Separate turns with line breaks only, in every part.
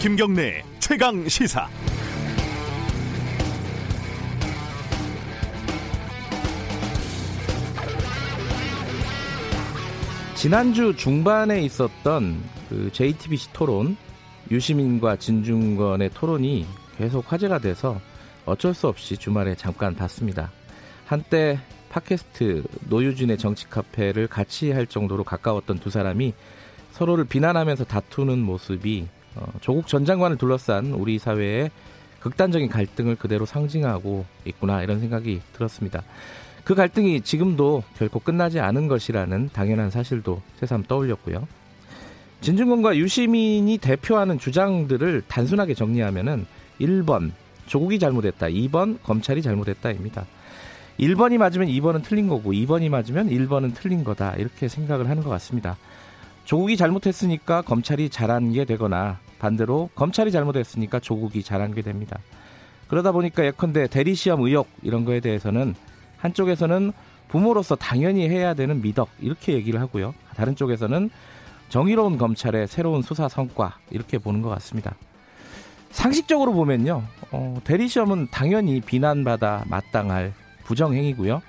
김경래 최강 시사.
지난주 중반에 있었던 그 JTBC 토론 유시민과 진중권의 토론이 계속 화제가 돼서 어쩔 수 없이 주말에 잠깐 봤습니다. 한때 팟캐스트 노유진의 정치 카페를 같이 할 정도로 가까웠던 두 사람이 서로를 비난하면서 다투는 모습이 어, 조국 전 장관을 둘러싼 우리 사회의 극단적인 갈등을 그대로 상징하고 있구나 이런 생각이 들었습니다. 그 갈등이 지금도 결코 끝나지 않은 것이라는 당연한 사실도 새삼 떠올렸고요. 진중권과 유시민이 대표하는 주장들을 단순하게 정리하면은 1번 조국이 잘못했다, 2번 검찰이 잘못했다입니다. 1번이 맞으면 2번은 틀린 거고 2번이 맞으면 1번은 틀린 거다 이렇게 생각을 하는 것 같습니다. 조국이 잘못했으니까 검찰이 잘한 게 되거나 반대로 검찰이 잘못했으니까 조국이 잘한 게 됩니다. 그러다 보니까 예컨대 대리시험 의혹 이런 거에 대해서는 한쪽에서는 부모로서 당연히 해야 되는 미덕 이렇게 얘기를 하고요. 다른 쪽에서는 정의로운 검찰의 새로운 수사 성과 이렇게 보는 것 같습니다. 상식적으로 보면요, 어, 대리시험은 당연히 비난받아 마땅할 부정행위고요.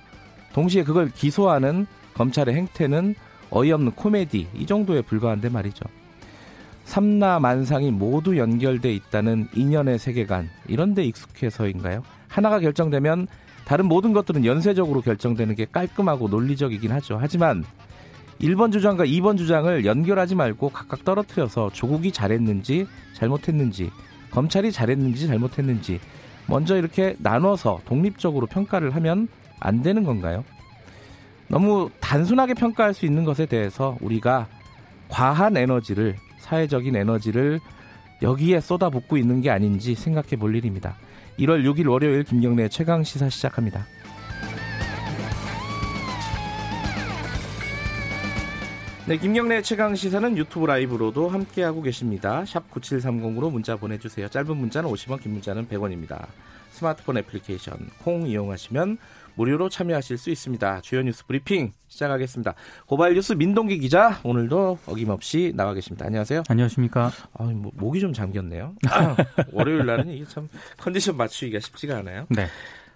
동시에 그걸 기소하는 검찰의 행태는 어이없는 코미디 이 정도에 불과한데 말이죠. 삼나 만상이 모두 연결돼 있다는 인연의 세계관 이런 데 익숙해서인가요? 하나가 결정되면 다른 모든 것들은 연쇄적으로 결정되는 게 깔끔하고 논리적이긴 하죠. 하지만 1번 주장과 2번 주장을 연결하지 말고 각각 떨어뜨려서 조국이 잘했는지 잘못했는지 검찰이 잘했는지 잘못했는지 먼저 이렇게 나눠서 독립적으로 평가를 하면 안 되는 건가요? 너무 단순하게 평가할 수 있는 것에 대해서 우리가 과한 에너지를 사회적인 에너지를 여기에 쏟아붓고 있는 게 아닌지 생각해 볼 일입니다. 1월 6일 월요일 김경래 최강 시사 시작합니다. 네, 김경래 최강 시사는 유튜브 라이브로도 함께하고 계십니다. 샵 9730으로 문자 보내주세요. 짧은 문자는 50원, 긴 문자는 100원입니다. 스마트폰 애플리케이션 콩 이용하시면 무료로 참여하실 수 있습니다. 주요 뉴스 브리핑 시작하겠습니다. 고발 뉴스 민동기 기자 오늘도 어김없이 나와 계십니다. 안녕하세요.
안녕하십니까.
아, 뭐, 목이 좀 잠겼네요. 월요일 날은 이게 참 컨디션 맞추기가 쉽지가 않아요.
네.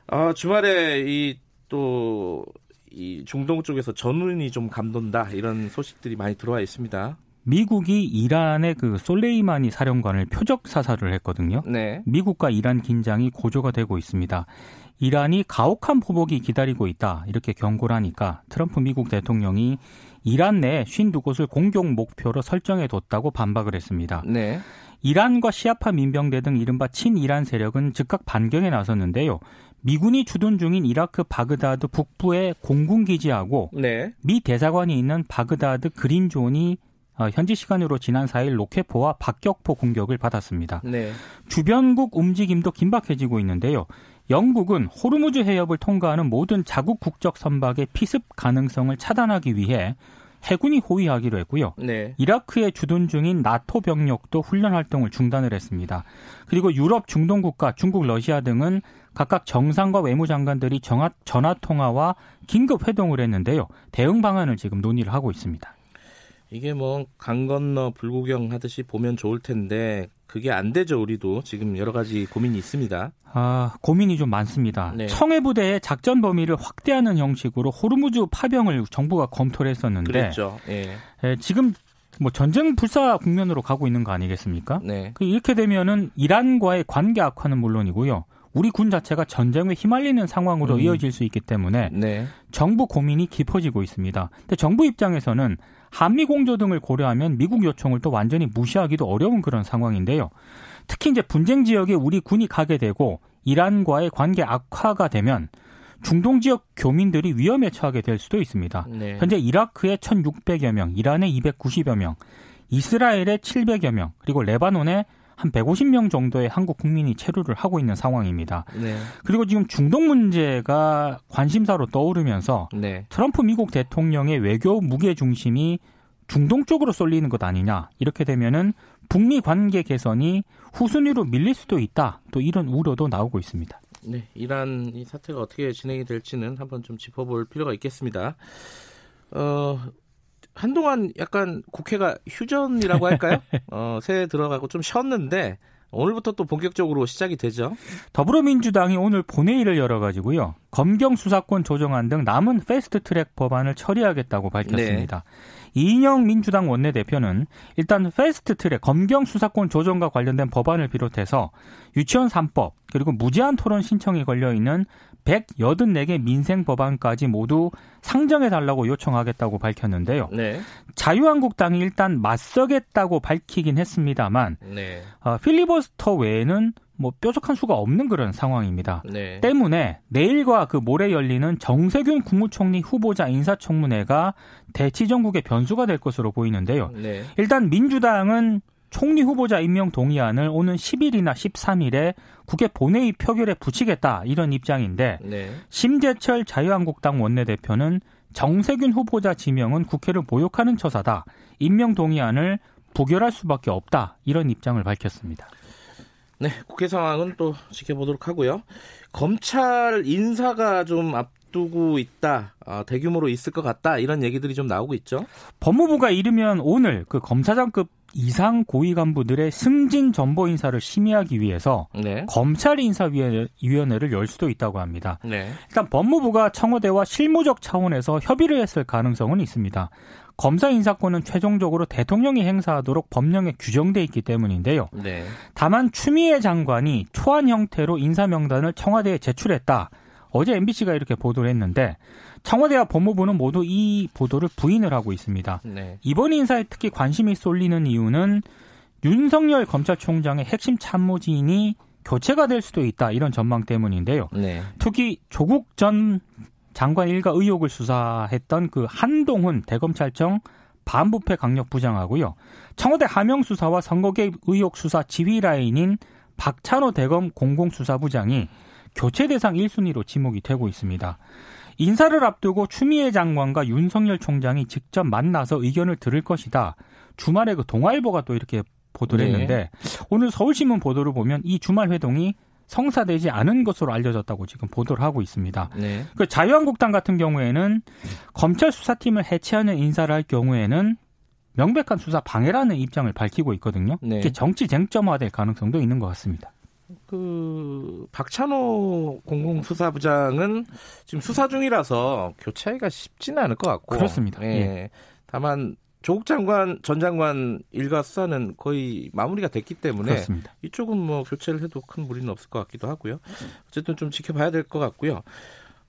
아, 주말에 이 또 이 중동 쪽에서 전운이 좀 감돈다 이런 소식들이 많이 들어와 있습니다.
미국이 이란의 그 솔레이마니 사령관을 표적 사살을 했거든요.
네.
미국과 이란 긴장이 고조가 되고 있습니다. 이란이 가혹한 보복이 기다리고 있다 이렇게 경고를 하니까 트럼프 미국 대통령이 이란 내 52곳을 공격 목표로 설정해 뒀다고 반박을 했습니다.
네.
이란과 시아파 민병대 등 이른바 친이란 세력은 즉각 반격에 나섰는데요. 미군이 주둔 중인 이라크 바그다드 북부의 공군 기지하고
네.
미 대사관이 있는 바그다드 그린존이 어, 현지 시간으로 지난 4일 로켓포와 박격포 공격을 받았습니다.
네.
주변국 움직임도 긴박해지고 있는데요. 영국은 호르무즈 해협을 통과하는 모든 자국 국적 선박의 피습 가능성을 차단하기 위해 해군이 호위하기로 했고요.
네.
이라크에 주둔 중인 나토 병력도 훈련 활동을 중단을 했습니다. 그리고 유럽 중동 국가 중국, 러시아 등은 각각 정상과 외무장관들이 전화 통화와 긴급 회동을 했는데요. 대응 방안을 지금 논의를 하고 있습니다.
이게 뭐 강 건너 불구경 하듯이 보면 좋을 텐데 그게 안 되죠 우리도 지금 여러 가지 고민이 있습니다.
아 고민이 좀 많습니다.
네.
청해 부대의 작전 범위를 확대하는 형식으로 호르무즈 파병을 정부가 검토를 했었는데
그랬죠. 예.
예, 지금 뭐 전쟁 불사 국면으로 가고 있는 거 아니겠습니까?
네.
그 이렇게 되면은 이란과의 관계 악화는 물론이고요. 우리 군 자체가 전쟁에 휘말리는 상황으로
음.
이어질 수 있기 때문에
네.
정부 고민이 깊어지고 있습니다. 근데 정부 입장에서는 한미 공조 등을 고려하면 미국 요청을 또 완전히 무시하기도 어려운 그런 상황인데요. 특히 이제 분쟁 지역에 우리 군이 가게 되고 이란과의 관계 악화가 되면 중동 지역 교민들이 위험에 처하게 될 수도 있습니다.
네.
현재 이라크에 1,600여 명, 이란에 290여 명, 이스라엘에 700여 명, 그리고 레바논에 한 150명 정도의 한국 국민이 체류를 하고 있는 상황입니다.
네.
그리고 지금 중동 문제가 관심사로 떠오르면서
네.
트럼프 미국 대통령의 외교 무게 중심이 중동 쪽으로 쏠리는 것 아니냐. 이렇게 되면은 북미 관계 개선이 후순위로 밀릴 수도 있다. 또 이런 우려도 나오고 있습니다.
네. 이란 이 사태가 어떻게 진행이 될지는 한번 좀 짚어볼 필요가 있겠습니다. 어, 한동안 약간 국회가 휴전이라고 할까요? 어, 새해 들어가고 좀 쉬었는데 오늘부터 또 본격적으로 시작이 되죠.
더불어민주당이 오늘 본회의를 열어가지고요. 검경 수사권 조정안 등 남은 패스트트랙 법안을 처리하겠다고 밝혔습니다. 네. 이인영 민주당 원내대표는 일단 패스트트랙 검경 수사권 조정과 관련된 법안을 비롯해서 유치원 3법 그리고 무제한 토론 신청이 걸려 있는 184개 민생 법안까지 모두 상정해 달라고 요청하겠다고 밝혔는데요. 네. 자유한국당이 일단 맞서겠다고 밝히긴 했습니다만 네. 어, 필리버스터 외에는 뭐 뾰족한 수가 없는 그런 상황입니다. 네. 때문에 내일과 그 모레 열리는 정세균 국무총리 후보자 인사청문회가 대치 정국의 변수가 될 것으로 보이는데요. 네. 일단 민주당은 총리 후보자 임명 동의안을 오는 10일이나 13일에 국회 본회의 표결에 붙이겠다 이런 입장인데 네. 심재철 자유한국당 원내대표는 정세균 후보자 지명은 국회를 모욕하는 처사다. 임명 동의안을 부결할 수밖에 없다. 이런 입장을 밝혔습니다.
네, 국회 상황은 또 지켜보도록 하고요. 검찰 인사가 좀 앞두고 있다, 아, 대규모로 있을 것 같다 이런 얘기들이 좀 나오고 있죠.
법무부가 이르면 오늘 그 검사장급 이상 고위 간부들의 승진 전보 인사를 심의하기 위해서 네. 검찰 인사위원회를 열 수도 있다고 합니다. 네. 일단 법무부가 청와대와 실무적 차원에서 협의를 했을 가능성은 있습니다. 검사 인사권은 최종적으로 대통령이 행사하도록 법령에 규정돼 있기 때문인데요. 네. 다만 추미애 장관이 초안 형태로 인사 명단을 청와대에 제출했다. 어제 MBC가 이렇게 보도를 했는데 청와대와 법무부는 모두 이 보도를 부인을 하고 있습니다. 네. 이번 인사에 특히 관심이 쏠리는 이유는 윤석열 검찰총장의 핵심 참모진이 교체가 될 수도 있다 이런 전망 때문인데요. 네. 특히 조국 전 장관 일가 의혹을 수사했던 그 한동훈 대검찰청 반부패 강력부장하고요. 청와대 하명 수사와 선거 개입 의혹 수사 지휘 라인인 박찬호 대검 공공수사부장이 교체 대상 1순위로 지목이 되고 있습니다. 인사를 앞두고 추미애 장관과 윤석열 총장이 직접 만나서 의견을 들을 것이다. 주말에 그 동아일보가 또 이렇게 보도를 네. 했는데 오늘 서울신문 보도를 보면 이 주말 회동이 성사되지 않은 것으로 알려졌다고 지금 보도를 하고 있습니다. 네. 그 자유한국당 같은 경우에는 검찰 수사팀을 해체하는 인사를 할 경우에는 명백한 수사 방해라는 입장을 밝히고 있거든요. 네. 이게 정치 쟁점화될 가능성도 있는 것 같습니다.
그 박찬호 공공수사부장은 지금 수사 중이라서 교체가 쉽지는 않을 것 같고
그렇습니다. 예.
예. 다만 조국 장관 전 장관 일가 수사는 거의 마무리가 됐기 때문에 그렇습니다. 이쪽은 뭐 교체를 해도 큰 무리는 없을 것 같기도 하고요. 어쨌든 좀 지켜봐야 될 것 같고요.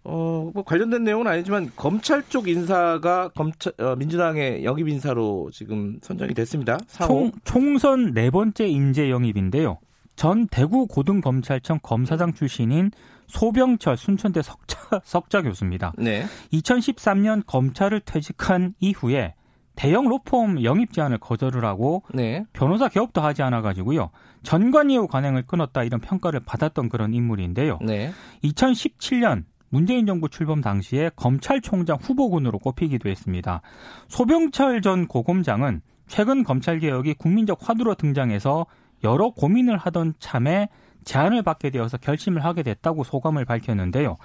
어, 뭐 관련된 내용은 아니지만 검찰 쪽 인사가 검찰 어, 민주당의 영입 인사로 지금 선정이 됐습니다.
총, 총선 네 번째 인재 영입인데요. 전 대구 고등검찰청 검사장 출신인 소병철 순천대 석자, 석자 교수입니다. 네. 2013년 검찰을 퇴직한 이후에 대형 로펌 영입 제안을 거절을 하고 네. 변호사 개업도 하지 않아 가지고요. 전관예우 관행을 끊었다 이런 평가를 받았던 그런 인물인데요. 네. 2017년 문재인 정부 출범 당시에 검찰총장 후보군으로 꼽히기도 했습니다. 소병철 전 고검장은 최근 검찰 개혁이 국민적 화두로 등장해서 여러 고민을 하던 참에 제안을 받게 되어서 결심을 하게 됐다고 소감을 밝혔는데요.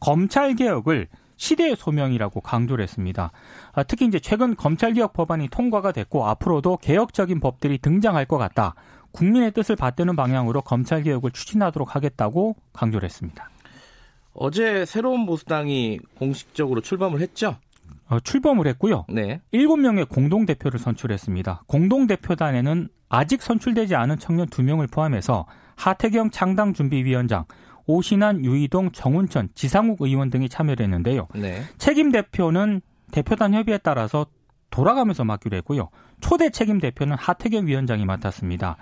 검찰 개혁을 시대의 소명이라고 강조를 했습니다. 아, 특히 이제 최근 검찰개혁 법안이 통과가 됐고 앞으로도 개혁적인 법들이 등장할 것 같다. 국민의 뜻을 받드는 방향으로 검찰개혁을 추진하도록 하겠다고 강조를 했습니다.
어제 새로운 보수당이 공식적으로 출범을 했죠?
어, 출범을 했고요. 네. 7명의 공동대표를 선출했습니다. 공동대표단에는 아직 선출되지 않은 청년 2명을 포함해서 하태경 창당준비위원장, 오신환, 유이동, 정운천, 지상욱 의원 등이 참여를 했는데요. 네. 책임 대표는 대표단 협의에 따라서 돌아가면서 맡기로 했고요. 초대 책임 대표는 하태경 위원장이 맡았습니다.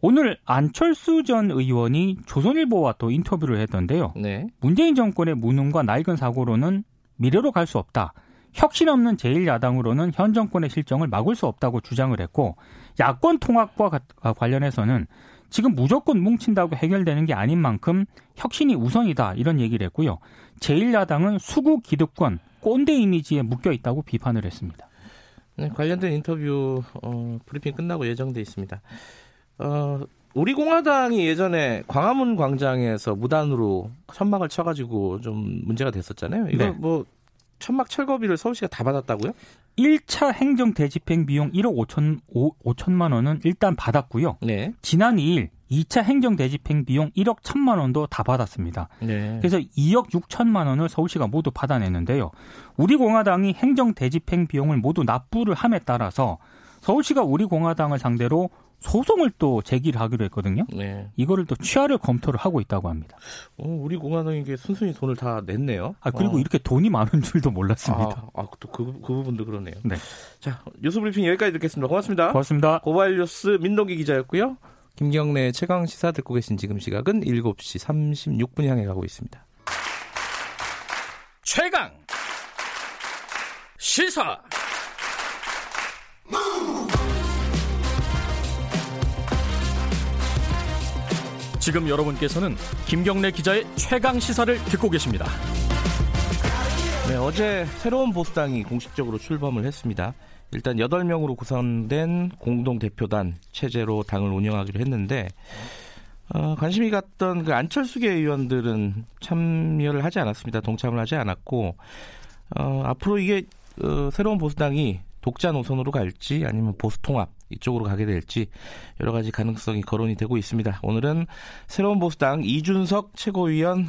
오늘 안철수 전 의원이 조선일보와 또 인터뷰를 했던데요. 네. 문재인 정권의 무능과 낡은 사고로는 미래로 갈 수 없다. 혁신 없는 제1야당으로는 현 정권의 실정을 막을 수 없다고 주장을 했고 야권 통합과 관련해서는 지금 무조건 뭉친다고 해결되는 게 아닌 만큼 혁신이 우선이다 이런 얘기를 했고요. 제1야당은 수구 기득권, 꼰대 이미지에 묶여 있다고 비판을 했습니다.
네, 관련된 인터뷰 어, 브리핑 끝나고 예정돼 있습니다. 어, 우리 공화당이 예전에 광화문 광장에서 무단으로 천막을 쳐가지고 좀 문제가 됐었잖아요. 이거 네. 뭐 천막 철거비를 서울시가 다 받았다고요?
1차 행정 대집행 비용 1억 5천 5, 만 원은 일단 받았고요.
네.
지난 2일 2차 행정 대집행 비용 1억 1천만 원도 다 받았습니다.
네.
그래서 2억 6천만 원을 서울시가 모두 받아냈는데요. 우리 공화당이 행정 대집행 비용을 모두 납부를 함에 따라서 서울시가 우리 공화당을 상대로 소송을 또 제기를 하기로 했거든요.
네.
이거를 또 취하를 검토를 하고 있다고 합니다.
어, 우리 공화당에게 순순히 돈을 다 냈네요.
아 그리고
어.
이렇게 돈이 많은 줄도 몰랐습니다.
아, 아, 또 그, 그 부분도 그러네요.
네.
자, 뉴스 브리핑 여기까지 듣겠습니다. 고맙습니다.
고맙습니다.
고발 뉴스 민동기 기자였고요. 김경래 최강 시사 듣고 계신 지금 시각은 7시 36분 향해 가고 있습니다.
최강 시사 지금 여러분께서는 김경래 기자의 최강 시사를 듣고 계십니다.
네, 어제 새로운 보수당이 공식적으로 출범을 했습니다. 일단 8명으로 구성된 공동대표단 체제로 당을 운영하기로 했는데 어, 관심이 갔던 그 안철수계 의원들은 참여를 하지 않았습니다. 동참을 하지 않았고 어, 앞으로 이게 어, 새로운 보수당이 독자 노선으로 갈지 아니면 보수 통합 이쪽으로 가게 될지 여러 가지 가능성이 거론이 되고 있습니다. 오늘은 새로운 보수당 이준석 최고위원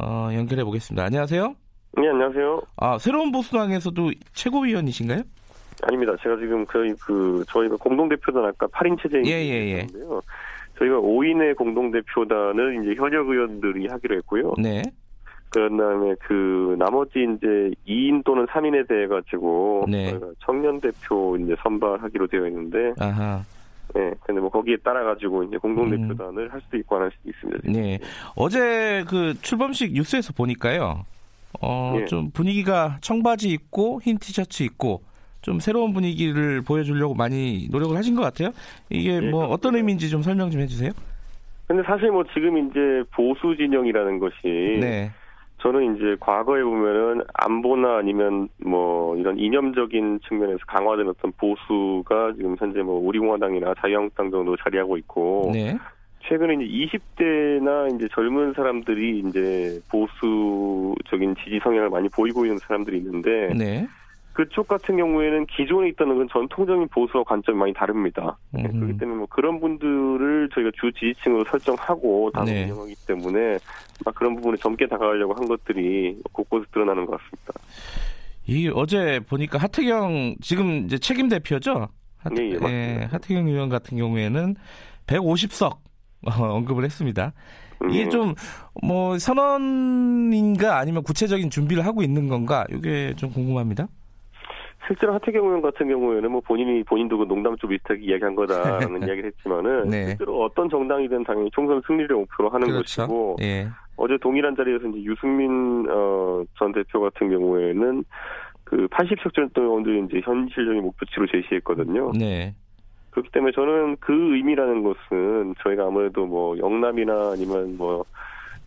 어, 연결해 보겠습니다. 안녕하세요.
네, 안녕하세요.
아, 새로운 보수당에서도 최고위원이신가요?
아닙니다. 제가 지금 저희 그 저희가 공동대표단 아까 8인 체제인데요.
예, 예, 예.
저희가 5인의 공동대표단을 이제 현역 의원들이 하기로 했고요.
네.
그런 다음에 그 나머지 이제 2인 또는 3인에 대해 가지고
네.
청년 대표 이제 선발하기로 되어 있는데,
아하.
네. 근데 뭐 거기에 따라 가지고 이제 공동 대표단을 할 수도 있고 안 할 수도 있습니다. 지금.
음. 네. 어제 그 출범식 뉴스에서 보니까요. 어,
예.
좀 분위기가 청바지 입고 흰 티셔츠 입고 좀 새로운 분위기를 보여주려고 많이 노력을 하신 것 같아요. 이게
예,
뭐 어떤. 의미인지 좀 설명 좀 해주세요.
근데 사실 뭐 지금 이제 보수 진영이라는 것이
네.
저는 이제 과거에 보면은 안보나 아니면 뭐 이런 이념적인 측면에서 강화된 어떤 보수가 지금 현재 뭐 우리공화당이나 자유한국당 정도 자리하고 있고
네.
최근에 이제 20대나 이제 젊은 사람들이 이제 보수적인 지지 성향을 많이 보이고 있는 사람들이 있는데
네.
그쪽 같은 경우에는 기존에 있던 건 전통적인 보수와 관점이 많이 다릅니다. 네. 그렇기 때문에 뭐 그런 분들을 저희가 주 지지층으로 설정하고 당을
네.
운영하기 때문에 막 그런 부분에 젊게 다가가려고 한 것들이 곳곳에 드러나는 것 같습니다.
이 어제 보니까 하태경 지금 이제 책임 대표죠. 하,
네, 예, 맞습니다.
하태경 의원 같은 경우에는 150석 언급을 했습니다. 이게
음,
좀뭐 선언인가 아니면 구체적인 준비를 하고 있는 건가? 이게 좀 궁금합니다.
실제로 하태경 의원 같은 경우에는 뭐 본인이 본인도 그 농담 좀 비슷하게 이야기한 거다라는 이야기를 했지만은
네.
실제로 어떤 정당이든 당연히 총선 승리를 목표로 하는 것이고
예.
어제 동일한 자리에서 이제 유승민 어, 전 대표 같은 경우에는 그 80석 정도를 이제 현실적인 목표치로 제시했거든요.
네.
그렇기 때문에 저는 그 의미라는 것은 저희가 아무래도 뭐 영남이나 아니면 뭐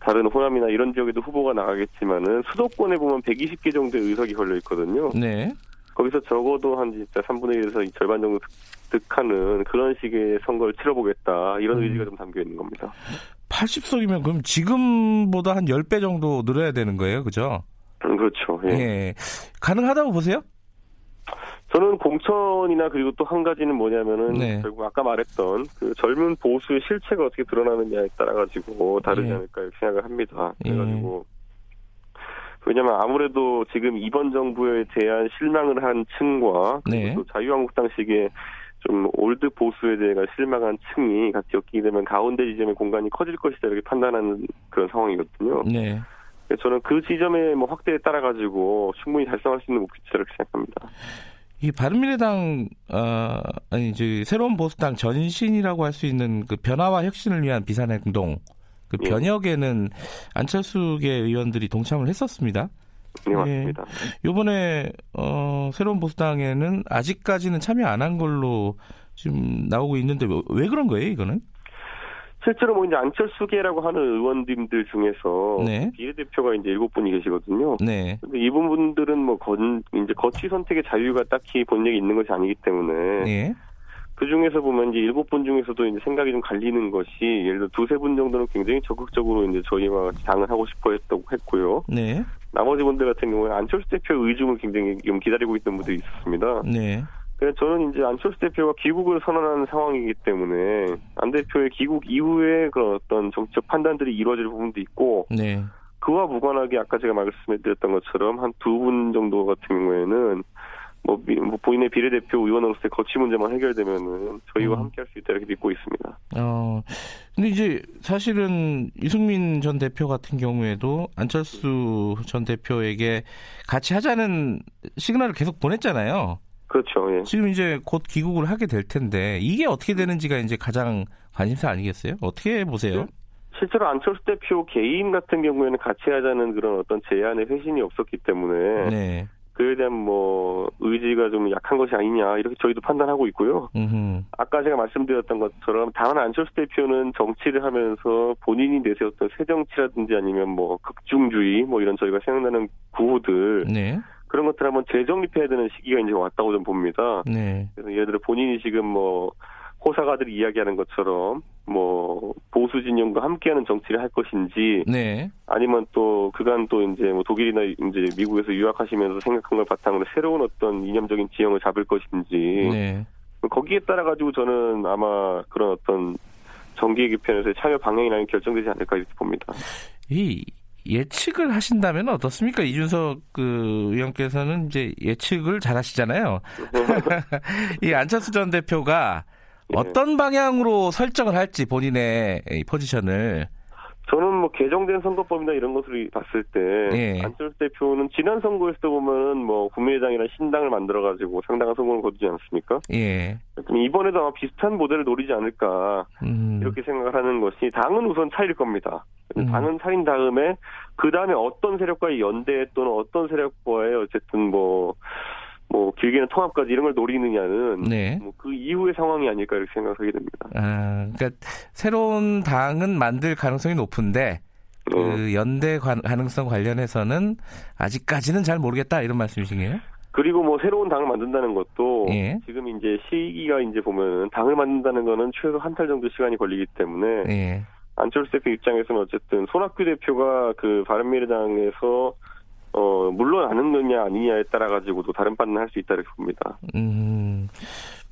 다른 호남이나 이런 지역에도 후보가 나가겠지만은 수도권에 보면 120개 정도의 의석이 걸려 있거든요.
네.
거기서 적어도 한 진짜 3분의 1에서 절반 정도 득하는 그런 식의 선거를 치러보겠다 이런
음.
의지가 좀 담겨 있는 겁니다.
80석이면 그럼 지금보다 한 10배 정도 늘어야 되는 거예요. 그죠?
음, 그렇죠. 예.
예. 가능하다고 보세요?
저는 공천이나 그리고 또 한 가지는 뭐냐면은
네.
결국 아까 말했던 그 젊은 보수의 실체가 어떻게 드러나느냐에 따라 가지고 다르지
예.
않을까 이렇게 생각을 합니다.
예.
그래가지고 왜냐면 아무래도 지금 이번 정부에 대한 실망을 한 층과
네.
또 자유한국당식의 좀 old 보수에 대해 실망한 층이 같이 엮이게 되면 가운데 지점의 공간이 커질 것이다 이렇게 판단하는 그런 상황이거든요.
네.
저는 그 지점의 뭐 확대에 따라 가지고 충분히 달성할 수 있는 이렇게 생각합니다.
이 바른미래당 어 아니 이제 새로운 보수당 전신이라고 할 수 있는 그 변화와 혁신을 위한 비상행동 그
예.
변혁에는 안철수계 의원들이 동참을 했었습니다.
네
예.
맞습니다.
요번에 어 새로운 보수당에는 아직까지는 참여 안 한 걸로 지금 나오고 있는데 왜, 왜 그런 거예요, 이거는?
실제로 뭐 이제 안철수계라고 하는 의원님들 중에서
네.
비례대표가 이제 일곱 분이 계시거든요.
네.
근데 이분 분들은 뭐 건, 이제 거취 선택의 자유가 딱히 본력이 있는 것이 아니기 때문에
예.
그 중에서 보면 이제 일곱 분 중에서도 이제 생각이 좀 갈리는 것이 예를 들어 두세 분 정도는 굉장히 적극적으로 이제 저희와 같이 당을 하고 싶어 했다고 했고요.
네.
나머지 분들 같은 경우에 안철수 대표 의중을 굉장히 좀 기다리고 있던 분들이 있었습니다.
네.
그래서 저는 이제 안철수 대표가 귀국을 선언하는 상황이기 때문에 안 대표의 귀국 이후에 그런 어떤 정치적 판단들이 이루어질 부분도 있고
네.
그와 무관하게 아까 제가 말씀드렸던 것처럼 한 두 분 정도 같은 경우에는 뭐, 미- 뭐 본인의 비례대표 의원으로서의 거취 문제만 해결되면은 저희와
음.
함께할 수 있다 이렇게 믿고 있습니다.
어, 근데 이제 사실은 이승민 전 대표 같은 경우에도 안철수 전 대표에게 같이 하자는 시그널을 계속 보냈잖아요.
그렇죠. 예.
지금 이제 곧 귀국을 하게 될 텐데 이게 어떻게 되는지가 이제 가장 관심사 아니겠어요? 어떻게 보세요?
실제로 안철수 대표 개인 같은 경우에는 같이 하자는 그런 어떤 제안의 회신이 없었기 때문에
네.
그에 대한 뭐 의지가 좀 약한 것이 아니냐 이렇게 저희도 판단하고 있고요.
음.
아까 제가 말씀드렸던 것처럼 다만 안철수 대표는 정치를 하면서 본인이 내세웠던 새 정치라든지 아니면 뭐 극중주의 뭐 이런 저희가 생각나는 구호들
네.
그런 것들 한번 재정립해야 되는 시기가 이제 왔다고 좀 봅니다.
네.
그래서 예를 들어 본인이 지금 뭐 호사가들이 이야기하는 것처럼 뭐 보수 진영과 함께하는 정치를 할 것인지
네.
아니면 또 그간 또 이제 뭐 독일이나 이제 미국에서 유학하시면서 생각한 걸 바탕으로 새로운 어떤 이념적인 지형을 잡을 것인지
네.
거기에 따라 가지고 저는 아마 그런 어떤 정기 개편에서의 참여 방향이라는 게 결정되지 않을까 이렇게 봅니다.
이 예측을 하신다면 어떻습니까? 이준석 그 의원께서는 이제 예측을 잘 하시잖아요. 이 안철수 전 대표가
예.
어떤 방향으로 설정을 할지 본인의 이 포지션을
저는 뭐 개정된 선거법이나 이런 것을 봤을 때
예.
안철수 대표는 지난 선거에서 보면은 뭐 국민의당이나 신당을 만들어 가지고 상당한 성공을 거두지 않습니까?
예.
이번에도 아마 비슷한 모델을 노리지 않을까
음.
이렇게 생각을 하는 것이 당은 우선 차릴 겁니다.
음.
당은 차린 다음에 그 다음에 어떤 세력과의 연대 또는 어떤 세력과의 어쨌든 뭐, 뭐 길게는 통합까지 이런 걸 노리느냐는
네.
뭐그 이후의 상황이 아닐까 이렇게 생각하게 됩니다.
아, 그러니까 새로운 당은 만들 가능성이 높은데
어,
그 연대 관- 가능성 관련해서는 아직까지는 잘 모르겠다 이런 말씀이신가요?
그리고 뭐 새로운 당을 만든다는 것도
예.
지금 이제 시기가 이제 보면 당을 만든다는 거는 최소 한 달 정도 시간이 걸리기 때문에
예.
안철수 대표 입장에서는 어쨌든 손학규 대표가 그 바른미래당에서 어 물러나느냐 아니냐에 따라 가지고도 다른 판단을 할 수 있다 이렇게 봅니다.
음,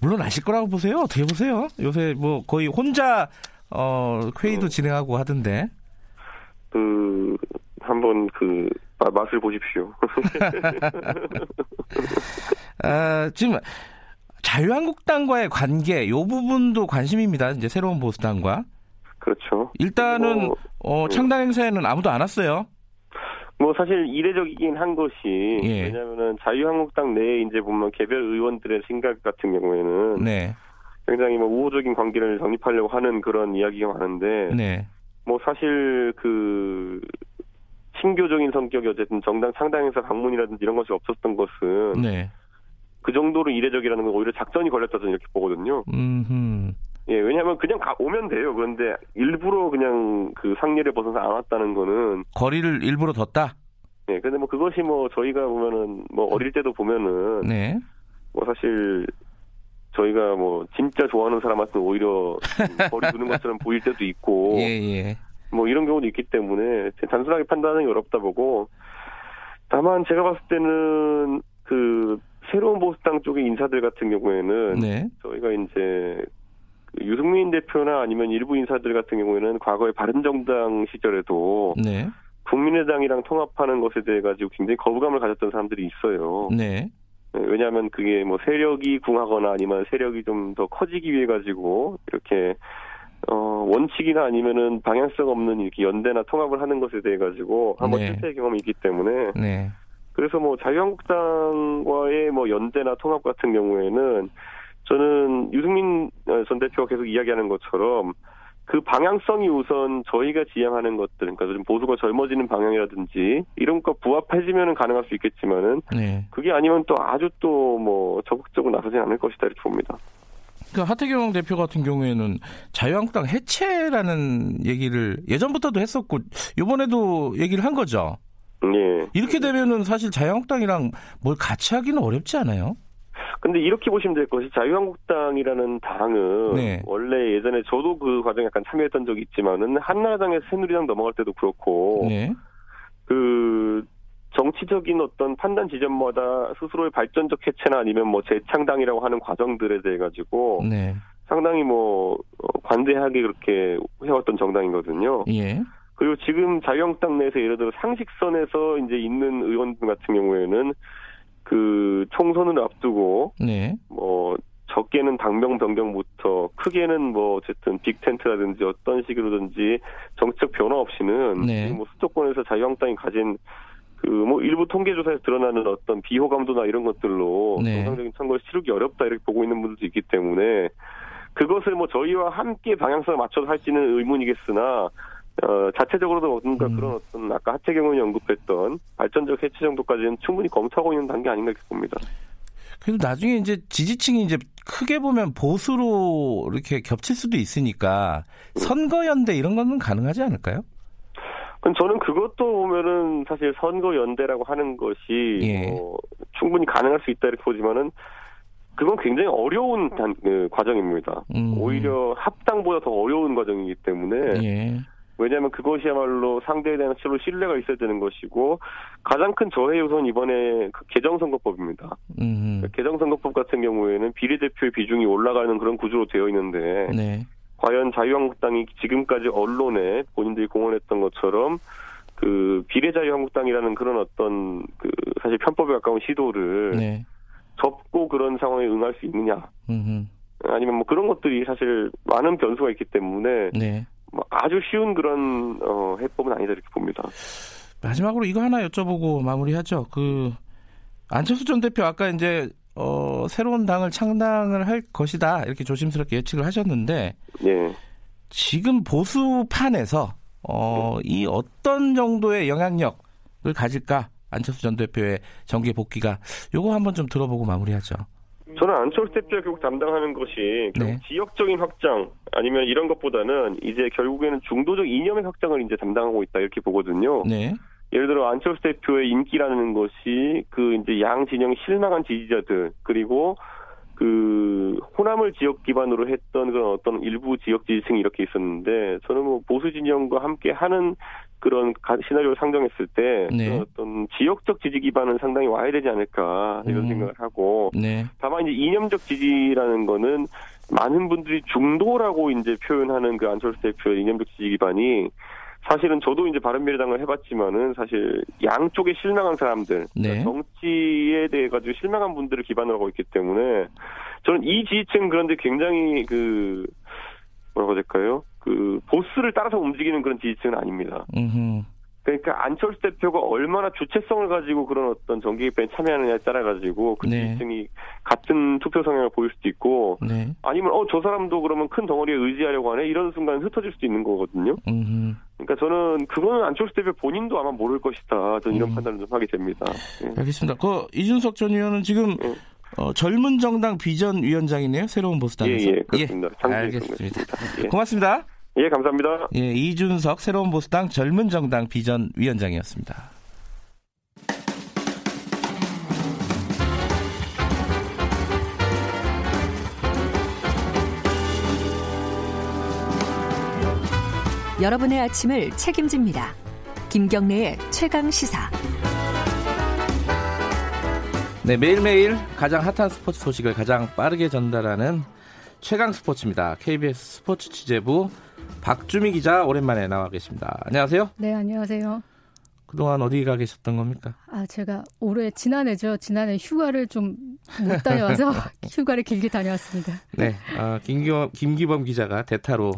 물론 아실 거라고 보세요. 어떻게 보세요? 요새 뭐 거의 혼자 어, 회의도
어.
진행하고 하던데.
그 한번 그 아, 맛을 보십시오.
아, 지금 자유한국당과의 관계 요 부분도 관심입니다. 이제 새로운 보수당과
그렇죠.
일단은
뭐,
어, 창당 행사에는 아무도 안 왔어요.
뭐 사실 이례적이긴 한 것이
예.
왜냐하면은 자유한국당 내에 이제 보면 개별 의원들의 생각 같은 경우에는
네,
굉장히 뭐 우호적인 관계를 정립하려고 하는 그런 이야기가 많은데
네,
뭐 사실 그 친교적인 성격이 어쨌든 정당 창당행사 방문이라든지 이런 것이 없었던 것은
네.
그 정도로 이례적이라는 건 오히려 작전이 걸렸다 저는 이렇게 보거든요.
음,
예, 왜냐하면 그냥 가, 오면 돼요. 그런데 일부러 그냥 그 상례를 벗어서 안 왔다는 거는
거리를 일부러 뒀다.
예, 근데 뭐 그것이 뭐 저희가 보면은 뭐 어릴 때도 보면은
네,
뭐 사실 저희가 뭐 진짜 좋아하는 사람한테 오히려 거리 두는 것처럼 보일 때도 있고
예, 예.
뭐 이런 경우도 있기 때문에 단순하게 판단하기 어렵다 보고 다만 제가 봤을 때는 그 새로운 보수당 쪽의 인사들 같은 경우에는
네,
저희가 이제 그 유승민 대표나 아니면 일부 인사들 같은 경우에는 과거에 바른정당 시절에도
네,
국민의당이랑 통합하는 것에 대해 가지고 굉장히 거부감을 가졌던 사람들이 있어요.
네,
네, 왜냐하면 그게 뭐 세력이 궁하거나 아니면 세력이 좀 더 커지기 위해 가지고 이렇게 어 원칙이나 아니면은 방향성 없는 이렇게 연대나 통합을 하는 것에 대해 가지고 한번
네.
실패 경험이 있기 때문에
네,
그래서 뭐 자유한국당과의 뭐 연대나 통합 같은 경우에는 저는 유승민 어, 전 대표가 계속 이야기하는 것처럼 그 방향성이 우선 저희가 지향하는 것들, 그러니까 좀 보수가 젊어지는 방향이라든지 이런 거 부합해지면은 가능할 수 있겠지만은
네.
그게 아니면 또 아주 또 뭐 적극적으로 나서지 않을 것이다 이렇게 봅니다.
그 하태경 대표 같은 경우에는 자유한국당 해체라는 얘기를 예전부터도 했었고 이번에도 얘기를 한 거죠.
예.
이렇게 되면은 사실 자유한국당이랑 뭘 같이 하기는 어렵지 않아요?
근데 이렇게 보시면 될 것이 자유한국당이라는 당은
네.
원래 예전에 저도 그 과정에 약간 참여했던 적이 있지만은 한나라당에서 새누리당 넘어갈 때도 그렇고
네,
그 정치적인 어떤 판단 지점마다 스스로의 발전적 해체나 아니면 뭐 재창당이라고 하는 과정들에 대해 가지고
네.
상당히 뭐 어, 관대하게 그렇게 해왔던 정당이거든요.
예.
그리고 지금 자유한국당 내에서 예를 들어 상식선에서 이제 있는 의원들 같은 경우에는 그 총선을 앞두고
네.
뭐 적게는 당명 변경부터 크게는 뭐 어쨌든 빅텐트라든지 어떤 식으로든지 정책 변화 없이는
네.
뭐 수도권에서 자유한국당이 가진 그 뭐 일부 통계조사에서 드러나는 어떤 비호감도나 이런 것들로
네.
정상적인 선거를 치르기 어렵다 이렇게 보고 있는 분들도 있기 때문에 그것을 뭐 저희와 함께 방향성을 맞춰서 할지는 의문이겠으나 어, 자체적으로도 뭔가
음.
그런 어떤 아까 하태경 의원이 언급했던 발전적 해체 정도까지는 충분히 검토하고 있는 단계 아닌가 봅니다.
그래도 나중에 이제 지지층이 이제 크게 보면 보수로 이렇게 겹칠 수도 있으니까 선거연대 이런 거는 가능하지 않을까요?
그럼 저는 그것도 보면은 사실 선거 연대라고 하는 것이
예.
뭐 충분히 가능할 수 있다 이렇게 보지만은 그건 굉장히 어려운 단, 그 과정입니다.
음.
오히려 합당보다 더 어려운 과정이기 때문에
예.
왜냐하면 그것이야말로 상대에 대한 실로 신뢰가 있어야 되는 것이고 가장 큰 저해 요소는 이번에 그 개정선거법입니다.
음.
개정선거법 같은 경우에는 비례대표의 비중이 올라가는 그런 구조로 되어 있는데
네.
과연 자유한국당이 지금까지 언론에 본인들이 공언했던 것처럼 그 비례자유한국당이라는 그런 어떤 그 사실 편법에 가까운 시도를
네.
접고 그런 상황에 응할 수 있느냐
음.
아니면 뭐 그런 것들이 사실 많은 변수가 있기 때문에
네.
뭐 아주 쉬운 그런 어 해법은 아니다 이렇게 봅니다.
마지막으로 이거 하나 여쭤보고 마무리하죠. 그 안철수 전 대표 아까 이제 어, 새로운 당을 창당을 할 것이다 이렇게 조심스럽게 예측을 하셨는데
예.
지금 보수판에서 어, 이 어떤 정도의 영향력을 가질까 안철수 전 대표의 정계 복귀가 요거 한번 좀 들어보고 마무리하죠.
저는 안철수 대표가 결국 담당하는 것이 결국
네.
지역적인 확장 아니면 이런 것보다는 이제 결국에는 중도적 이념의 확장을 이제 담당하고 있다 이렇게 보거든요.
네.
예를 들어 안철수 대표의 인기라는 것이 그 이제 양 진영 실망한 지지자들 그리고 그 호남을 지역 기반으로 했던 그런 어떤 일부 지역 지지층이 이렇게 있었는데 저는 뭐 보수 진영과 함께 하는 그런 가- 시나리오를 상정했을 때
네.
어떤 지역적 지지 기반은 상당히 와야 되지 않을까 이런
음.
생각을 하고
네.
다만 이제 이념적 지지라는 거는 많은 분들이 중도라고 이제 표현하는 그 안철수 대표의 이념적 지지 기반이 사실은 저도 이제 바른미래당을 해봤지만은 사실 양쪽에 실망한 사람들
네.
그러니까 정치에 대해 가지고 실망한 분들을 기반으로 하고 있기 때문에 저는 이 지지층 그런데 굉장히 그 뭐라고 해야 될까요? 그 보스를 따라서 움직이는 그런 지지층은 아닙니다.
음.
그러니까 안철수 대표가 얼마나 주체성을 가지고 그런 어떤 정기 개편에 참여하느냐에 따라 가지고 그
네.
지지층이 같은 투표 성향을 보일 수도 있고
네.
아니면 어 저 사람도 그러면 큰 덩어리에 의지하려고 하네 이런 순간 흩어질 수도 있는 거거든요.
음.
그러니까 저는 그거는 안철수 대표 본인도 아마 모를 것이다. 저는 이런
음.
판단을 좀 하게 됩니다. 예.
알겠습니다. 그 이준석 전 의원은 지금
예.
어, 젊은 정당 비전 위원장이네요. 새로운 보수당에서.
예, 예, 그렇습니다. 장기에
알겠습니다.
예.
고맙습니다.
예, 감사합니다.
예, 이준석 새로운 보수당 젊은 정당 비전 위원장이었습니다.
여러분의 아침을 책임집니다. 김경래의 최강 시사.
네, 매일매일 가장 핫한 스포츠 소식을 가장 빠르게 전달하는 최강 스포츠입니다. KBS 스포츠 취재부 박주미 기자 오랜만에 나와 계십니다. 안녕하세요.
네, 안녕하세요.
그동안 어디 가 계셨던 겁니까?
아, 제가 올해 지난해죠. 지난해 휴가를 좀 못 다녀와서 휴가를 길게 다녀왔습니다.
네, 아, 김기범, 김기범 기자가 대타로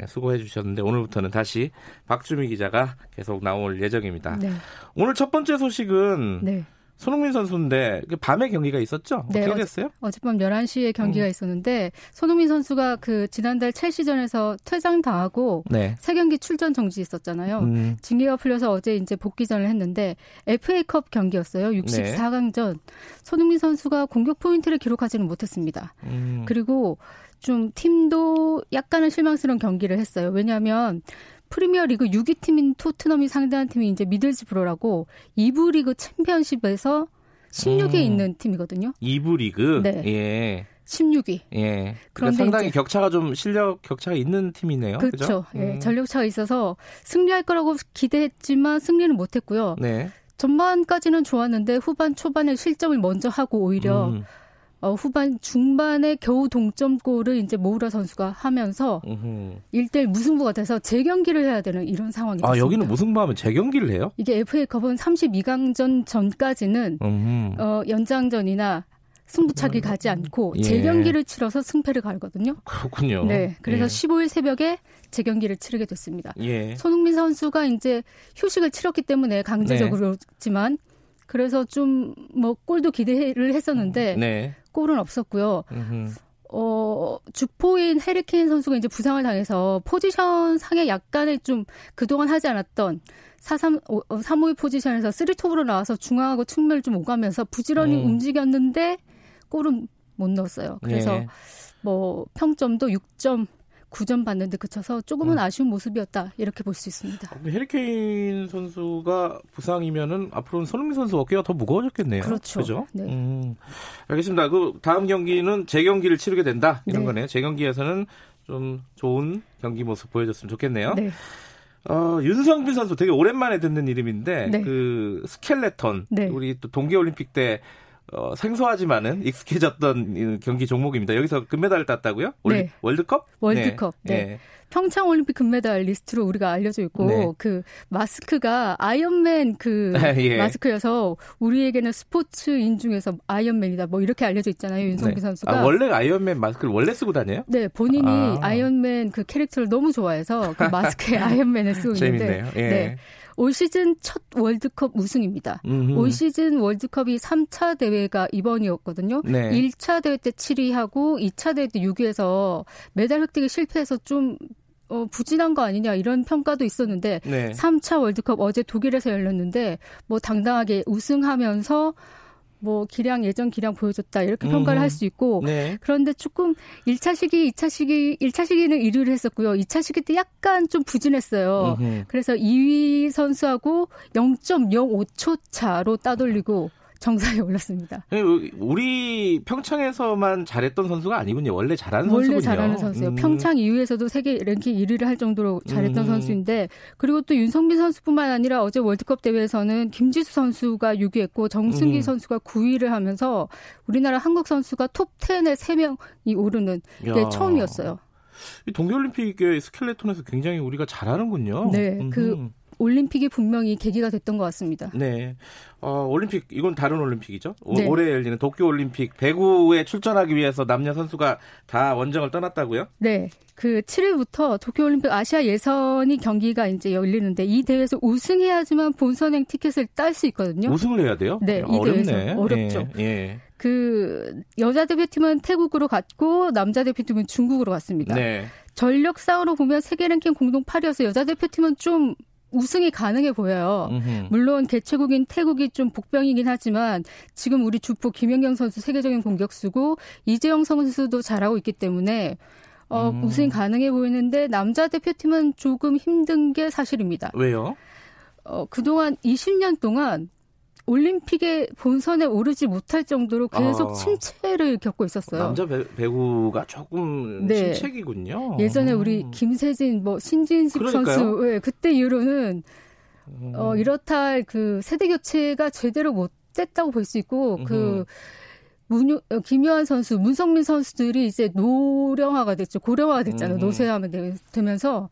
예, 수고해 주셨는데 오늘부터는 다시 박주미 기자가 계속 나올 예정입니다.
네,
오늘 첫 번째 소식은
네.
손흥민 선수인데 그 밤에 경기가 있었죠?
네,
어떻게 됐어요?
어젯밤 11시에 경기가
음.
있었는데 손흥민 선수가 그 지난달 첼시전에서 퇴장당하고
네.
세 경기 출전 정지 있었잖아요.
음,
징계가 풀려서 어제 이제 복귀전을 했는데 FA컵 경기였어요.
네.
64강전. 손흥민 선수가 공격 포인트를 기록하지는 못했습니다.
음,
그리고 좀 팀도 약간은 실망스러운 경기를 했어요. 왜냐하면 프리미어 리그 6위 팀인 토트넘이 상대한 팀이 이제 미들즈브로라고 2부 리그 챔피언십에서 16위에
음.
있는 팀이거든요.
2부 리그.
네.
예.
16위.
예. 그러니까
그런데
상당히
이제-
격차가 좀 실력 격차가 있는 팀이네요.
그렇죠. 예,
음,
전력차가 있어서 승리할 거라고 기대했지만 승리는 못했고요.
네.
전반까지는 좋았는데 후반 초반에 실점을 먼저 하고 오히려 음. 어, 후반 중반에 겨우 동점골을 이제 모우라 선수가 하면서. 1대1 무승부가 돼서 재경기를 해야 되는 이런 상황이 됐습니다.
아, 여기는 무승부하면 재경기를 해요?
이게 FA컵은 32강전 전까지는 어, 연장전이나 승부차기 음. 가지 않고 예. 재경기를 치러서 승패를 가르거든요.
그렇군요.
네. 그래서 예. 15일 새벽에 재경기를 치르게 됐습니다. 예. 손흥민 선수가 이제 휴식을 치렀기 때문에 강제적으로지만 네. 그래서 좀 뭐 골도 기대를 했었는데 네. 골은 없었고요. 음흠. 어, 주포인 해리케인 선수가 이제 부상을 당해서 포지션 상에 약간의 좀 그동안 하지 않았던 4-3, 3-5의 포지션에서 3톱으로 나와서 중앙하고 측면을 좀 오가면서 부지런히 음. 움직였는데 골은 못 넣었어요. 그래서 예. 뭐 평점도 6점 9점 받는데 그쳐서 조금은 음. 아쉬운 모습이었다 이렇게 볼 수 있습니다.
아, 해리케인 선수가 부상이면은 앞으로는 손흥민 선수 어깨가 더 무거워졌겠네요.
그렇죠.
그죠? 네. 음. 알겠습니다. 그 다음 경기는 재경기를 치르게 된다 이런 네. 거네요. 재경기에서는 좀 좋은 경기 모습 보여줬으면 좋겠네요. 네. 어, 윤성빈 선수 되게 오랜만에 듣는 이름인데 네. 그 스켈레톤 네. 우리 또 동계 올림픽 때 어, 생소하지만은 익숙해졌던 경기 종목입니다. 여기서 금메달을 땄다고요? 네. 월드컵?
월드컵. 네. 네. 네. 평창 올림픽 금메달리스트로 우리가 알려져 있고 네. 그 마스크가 아이언맨 그 예. 마스크여서 우리에게는 스포츠인 중에서 아이언맨이다 뭐 이렇게 알려져 있잖아요 윤성빈 네. 선수가
아, 원래 아이언맨 마스크를 원래 쓰고 다녀요?
네 본인이 아이언맨 그 캐릭터를 너무 좋아해서 그 마스크에 아이언맨을 쓰고 있는데
재밌네요. 예. 네.
올 시즌 첫 월드컵 우승입니다. 음흠. 올 시즌 월드컵이 3차 대회가 이번이었거든요. 네. 1차 대회 때 7위하고 2차 대회 때 6위에서 메달 획득에 실패해서 좀 어, 부진한 거 아니냐 이런 평가도 있었는데 네. 3차 월드컵 어제 독일에서 열렸는데 뭐 당당하게 우승하면서 뭐 기량 예전 기량 보여줬다 이렇게 평가를 할수 있고 네. 그런데 조금 1차 시기, 2차 시기, 1차 시기는 1위를 했었고요. 2차 시기 때 약간 좀 부진했어요. 음흠. 그래서 2위 선수하고 0.05초 차로 따돌리고 정상에 올랐습니다.
네, 우리 평창에서만 잘했던 선수가 아니군요. 원래 잘하는
원래
선수군요.
잘하는 선수예요. 음. 평창 이후에서도 세계 랭킹 1위를 할 정도로 잘했던 음. 선수인데 그리고 또 윤성빈 선수뿐만 아니라 어제 월드컵 대회에서는 김지수 선수가 6위했고 정승기 음. 선수가 9위를 하면서 우리나라 한국 선수가 톱 10에 3명이 오르는 게 처음이었어요.
동계올림픽의 스켈레톤에서 굉장히 우리가 잘하는군요.
네, 그 올림픽이 분명히 계기가 됐던 것 같습니다.
네. 어, 올림픽, 이건 다른 올림픽이죠? 네. 올해 열리는 도쿄올림픽 배구에 출전하기 위해서 남녀 선수가 다 원정을 떠났다고요?
네. 그 7일부터 도쿄올림픽 아시아 예선이 경기가 이제 열리는데 이 대회에서 우승해야지만 본선행 티켓을 딸 수 있거든요.
우승을 해야 돼요?
네. 이 어렵네. 대회에서 어렵죠. 예, 예. 그 여자 대표팀은 태국으로 갔고 남자 대표팀은 중국으로 갔습니다. 네. 전력 상으로 보면 세계 랭킹 공동 8위여서 여자 대표팀은 좀 우승이 가능해 보여요. 음흠. 물론 개최국인 태국이 좀 복병이긴 하지만 지금 우리 주포 김연경 선수 세계적인 공격수고 이재영 선수도 잘하고 있기 때문에 어, 음. 우승이 가능해 보이는데 남자 대표팀은 조금 힘든 게 사실입니다.
왜요?
어, 그동안 20년 동안 올림픽의 본선에 오르지 못할 정도로 계속 어. 침체를 겪고 있었어요.
남자 배, 구가 조금 네. 침체기군요.
예전에 우리 음. 김세진, 뭐 신진식 그러니까요. 선수, 네, 그때 이후로는 음. 어, 이렇다 그 세대 교체가 제대로 못 됐다고 볼 수 있고 그 문유, 어, 김요한 선수, 문성민 선수들이 이제 노령화가 됐죠. 고령화가 됐잖아요. 음. 노쇠하면 되면서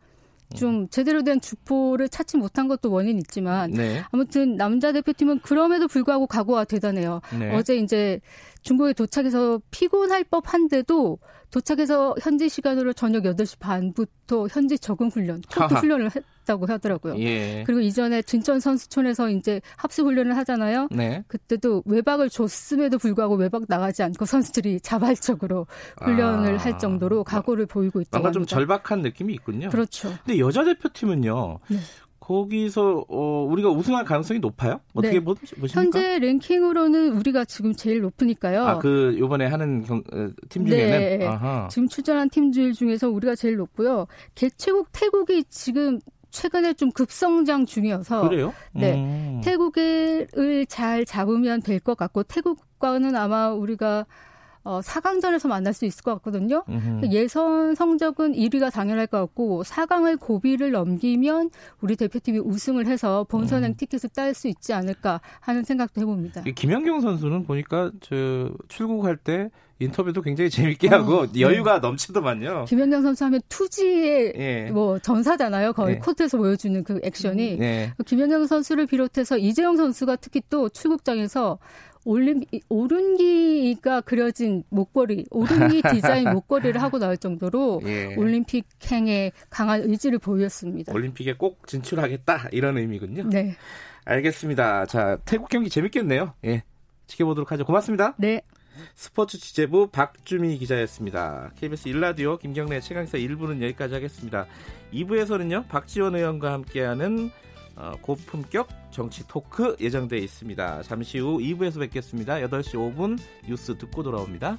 좀 제대로 된 주포를 찾지 못한 것도 원인 있지만 네. 아무튼 남자 대표팀은 그럼에도 불구하고 각오가 대단해요. 네. 어제 이제 중국에 도착해서 피곤할 법한데도 도착해서 현지 시간으로 저녁 8시 반부터 현지 적응 훈련, 코트 훈련을 했다고 하더라고요. 예. 그리고 이전에 진천 선수촌에서 이제 합숙 훈련을 하잖아요. 네. 그때도 외박을 줬음에도 불구하고 외박 나가지 않고 선수들이 자발적으로 훈련을 아. 할 정도로 각오를 보이고 있다고
뭔가 좀 절박한 느낌이 있군요.
그렇죠.
근데 여자 대표팀은요. 네. 거기서 어, 우리가 우승할 가능성이 높아요? 어떻게 네. 보십니까?
현재 랭킹으로는 우리가 지금 제일 높으니까요.
아, 그 요번에 하는 경, 어, 팀 중에는 네.
지금 출전한 팀들 중에서 우리가 제일 높고요. 개최국 태국이 지금 최근에 좀 급성장 중이어서
그래요?
네. 음. 태국을 잘 잡으면 될 것 같고 태국과는 아마 우리가 어, 4강전에서 만날 수 있을 것 같거든요.
음흠.
예선 성적은 1위가 당연할 것 같고 4강을 고비를 넘기면 우리 대표팀이 우승을 해서 본선행
음.
티켓을 딸 수 있지 않을까 하는 생각도 해봅니다.
이 김연경 선수는 보니까 저 출국할 때 인터뷰도 굉장히 재밌게
어,
하고
네.
여유가 넘치더만요.
김연경 선수 하면 투지의
예.
뭐 전사잖아요. 거의
네.
코트에서 보여주는 그 액션이.
네.
김연경 선수를 비롯해서 이재영 선수가 특히 또 출국장에서 올림 오른기가 그려진 목걸이, 오른기 디자인 목걸이를 하고 나올 정도로
예.
올림픽 행에 강한 의지를 보였습니다.
올림픽에 꼭 진출하겠다 이런 의미군요.
네,
알겠습니다. 자 태국 경기 재밌겠네요. 예. 지켜보도록 하죠. 고맙습니다.
네.
스포츠 취재부 박주미 기자였습니다. KBS 일라디오 김경래 최강사 1부는 여기까지 하겠습니다. 2부에서는요 박지원 의원과 함께하는 어, 고품격 정치 토크 예정돼 있습니다. 잠시 후 2부에서 뵙겠습니다. 8시 5분 뉴스 듣고 돌아옵니다.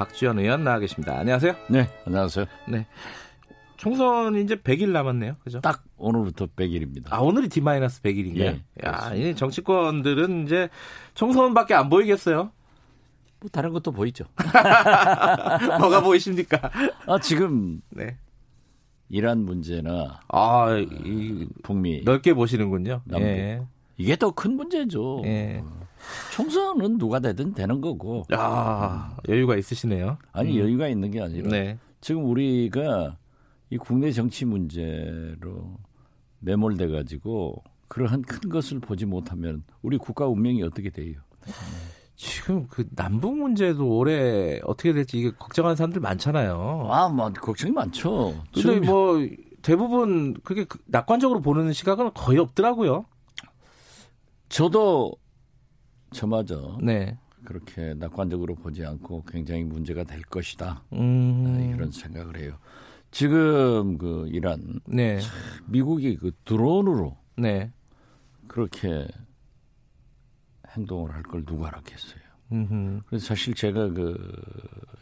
박지원 의원 나와 계십니다. 안녕하세요.
네, 안녕하세요.
총선 이제 100일 남았네요. 그죠?
딱 오늘부터 100일입니다.
아, 오늘이 D-100일인가요?
예,
야. 이 정치권들은 이제 총선밖에 안 보이겠어요.
뭐 다른 것도 보이죠.
뭐가 보이십니까?
아, 지금
네.
이란 문제나
아, 이,
북미
넓게 보시는군요.
남북.
예.
이게 더 큰 문제죠.
예.
총선은 누가 되든 되는 거고.
아, 여유가 있으시네요.
아니
음.
여유가 있는 게 아니라
네.
지금 우리가 이 국내 정치 문제로 매몰돼 가지고 그러한 큰 것을 보지 못하면 우리 국가 운명이 어떻게 돼요?
지금 그 남북 문제도 올해 어떻게 될지 이게 걱정하는 사람들 많잖아요.
아, 뭐 걱정이 많죠.
근데 뭐 대부분 그게 그- 낙관적으로 보는 시각은 거의 없더라고요.
저도 저마저
네.
그렇게 낙관적으로 보지 않고 굉장히 문제가 될 것이다.
음.
이런 생각을 해요. 지금 그 이란
네.
미국이 그 드론으로
네.
그렇게 행동을 할 걸 누가 알았겠어요.
음흠.
그래서 사실 제가 그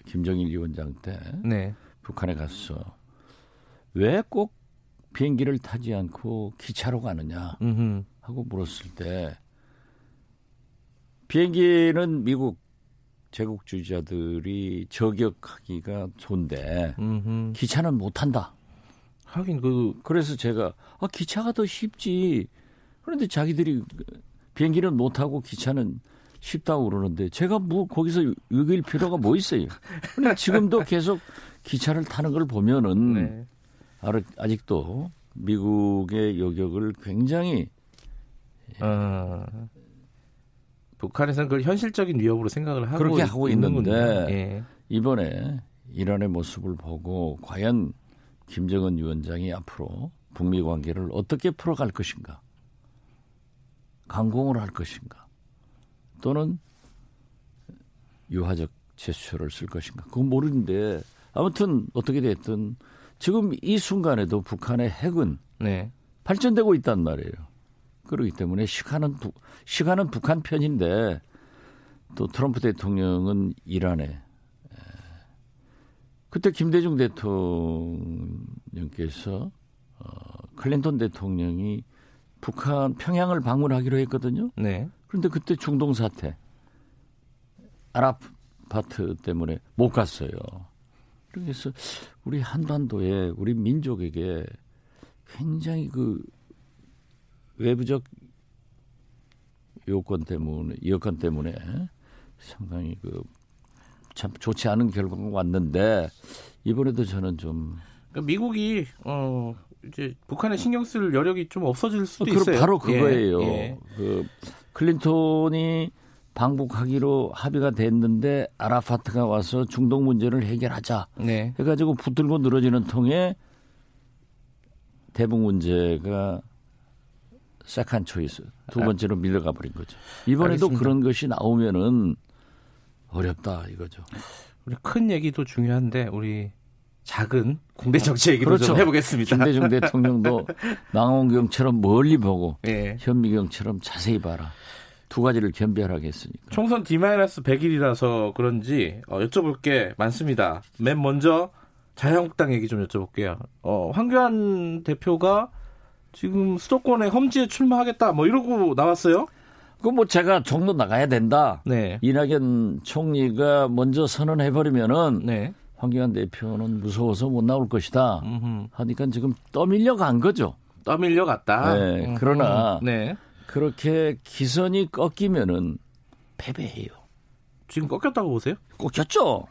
김정일 위원장 때
네.
북한에 가서 왜꼭 비행기를 타지 않고 기차로 가느냐
음흠.
하고 물었을 때 비행기는 미국 제국주의자들이 저격하기가 좋은데
음흠.
기차는 못 탄다.
하긴 그
그래서 제가 아, 기차가 더 쉽지. 그런데 자기들이 비행기는 못 타고 기차는 쉽다고 그러는데 제가 뭐 거기서 이길 필요가 뭐 있어요. 근데 지금도 계속 기차를 타는 걸 보면은
네.
아직도 미국의 요격을 굉장히
어. 북한에서는 그걸 현실적인 위협으로 생각을 하고
그렇게 하고. 있는데
예.
이번에 이란의 모습을 보고 과연 김정은 위원장이 앞으로 북미 관계를 어떻게 풀어갈 것인가? 강공을 할 것인가? 또는 유화적 제스처를 쓸 것인가? 그건 모르는데 아무튼 어떻게 됐든 지금 이 순간에도 북한의 핵은
네.
발전되고 있단 말이에요. 그렇기 때문에 시간은 부, 시간은 북한 편인데 또 트럼프 대통령은 이란에 에, 그때 김대중 대통령께서 어, 클린턴 대통령이 북한 평양을 방문하기로 했거든요.
네.
그런데 그때 중동 사태 아랍파트 때문에 못 갔어요. 그래서 우리 한반도에 우리 민족에게 굉장히 그 외부적 요건 때문에 여건 때문에 상당히 그 참 좋지 않은 결과가 왔는데 이번에도 저는 좀
그러니까 미국이 어 이제 북한에 신경 쓸 여력이 좀 없어질 수도
그
있어요.
바로 그거예요.
예, 예.
그 클린턴이 방북하기로 합의가 됐는데 아라파트가 와서 중동 문제를 해결하자
네.
해가지고 붙들고 늘어지는 통에 대북 문제가 second choice 두 번째로 밀려가 버린 거죠. 이번에도
알겠습니다.
그런 것이 나오면은 어렵다 이거죠.
우리 큰 얘기도 중요한데 우리 작은 국내 정치 얘기도
그렇죠.
좀 해보겠습니다.
김대중 대통령도 망원경처럼 멀리 보고
예.
현미경처럼 자세히 봐라. 두 가지를 겸비하게 했으니까.
총선 D-100일이라서 그런지 어, 여쭤볼 게 많습니다. 맨 먼저 자유한국당 얘기 좀 여쭤볼게요. 어, 황교안 대표가 지금 수도권에 험지에 출마하겠다 뭐 이러고 나왔어요.
그뭐 제가 종로 나가야 된다.
네.
이낙연 총리가 먼저 선언해 버리면은
네.
황교안 대표는 무서워서 못 나올 것이다.
음흠.
하니까 지금 떠밀려 간 거죠.
떠밀려 갔다.
네,
음흠.
그러나
네.
그렇게 기선이 꺾이면은 패배해요.
지금 꺾였다고 보세요?
꺾였죠.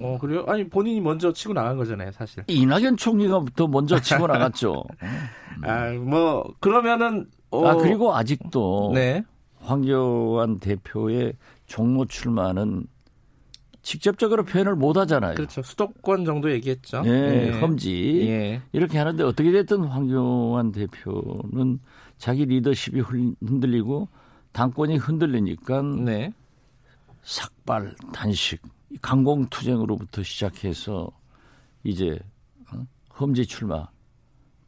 어 그래요? 아니 본인이 먼저 치고 나간 거잖아요, 사실.
이낙연 총리가 더 먼저 치고 나갔죠.
아뭐 그러면은 어,
아 그리고 아직도
네.
황교안 대표의 종로 출마는 직접적으로 표현을 못 하잖아요.
그렇죠. 수도권 정도 얘기했죠.
예, 험지
예.
이렇게 하는데 어떻게 됐든 황교안 대표는 자기 리더십이 흔- 흔들리고 당권이 흔들리니까
네.
삭발, 단식, 강공투쟁으로부터 시작해서 이제 어? 험지 출마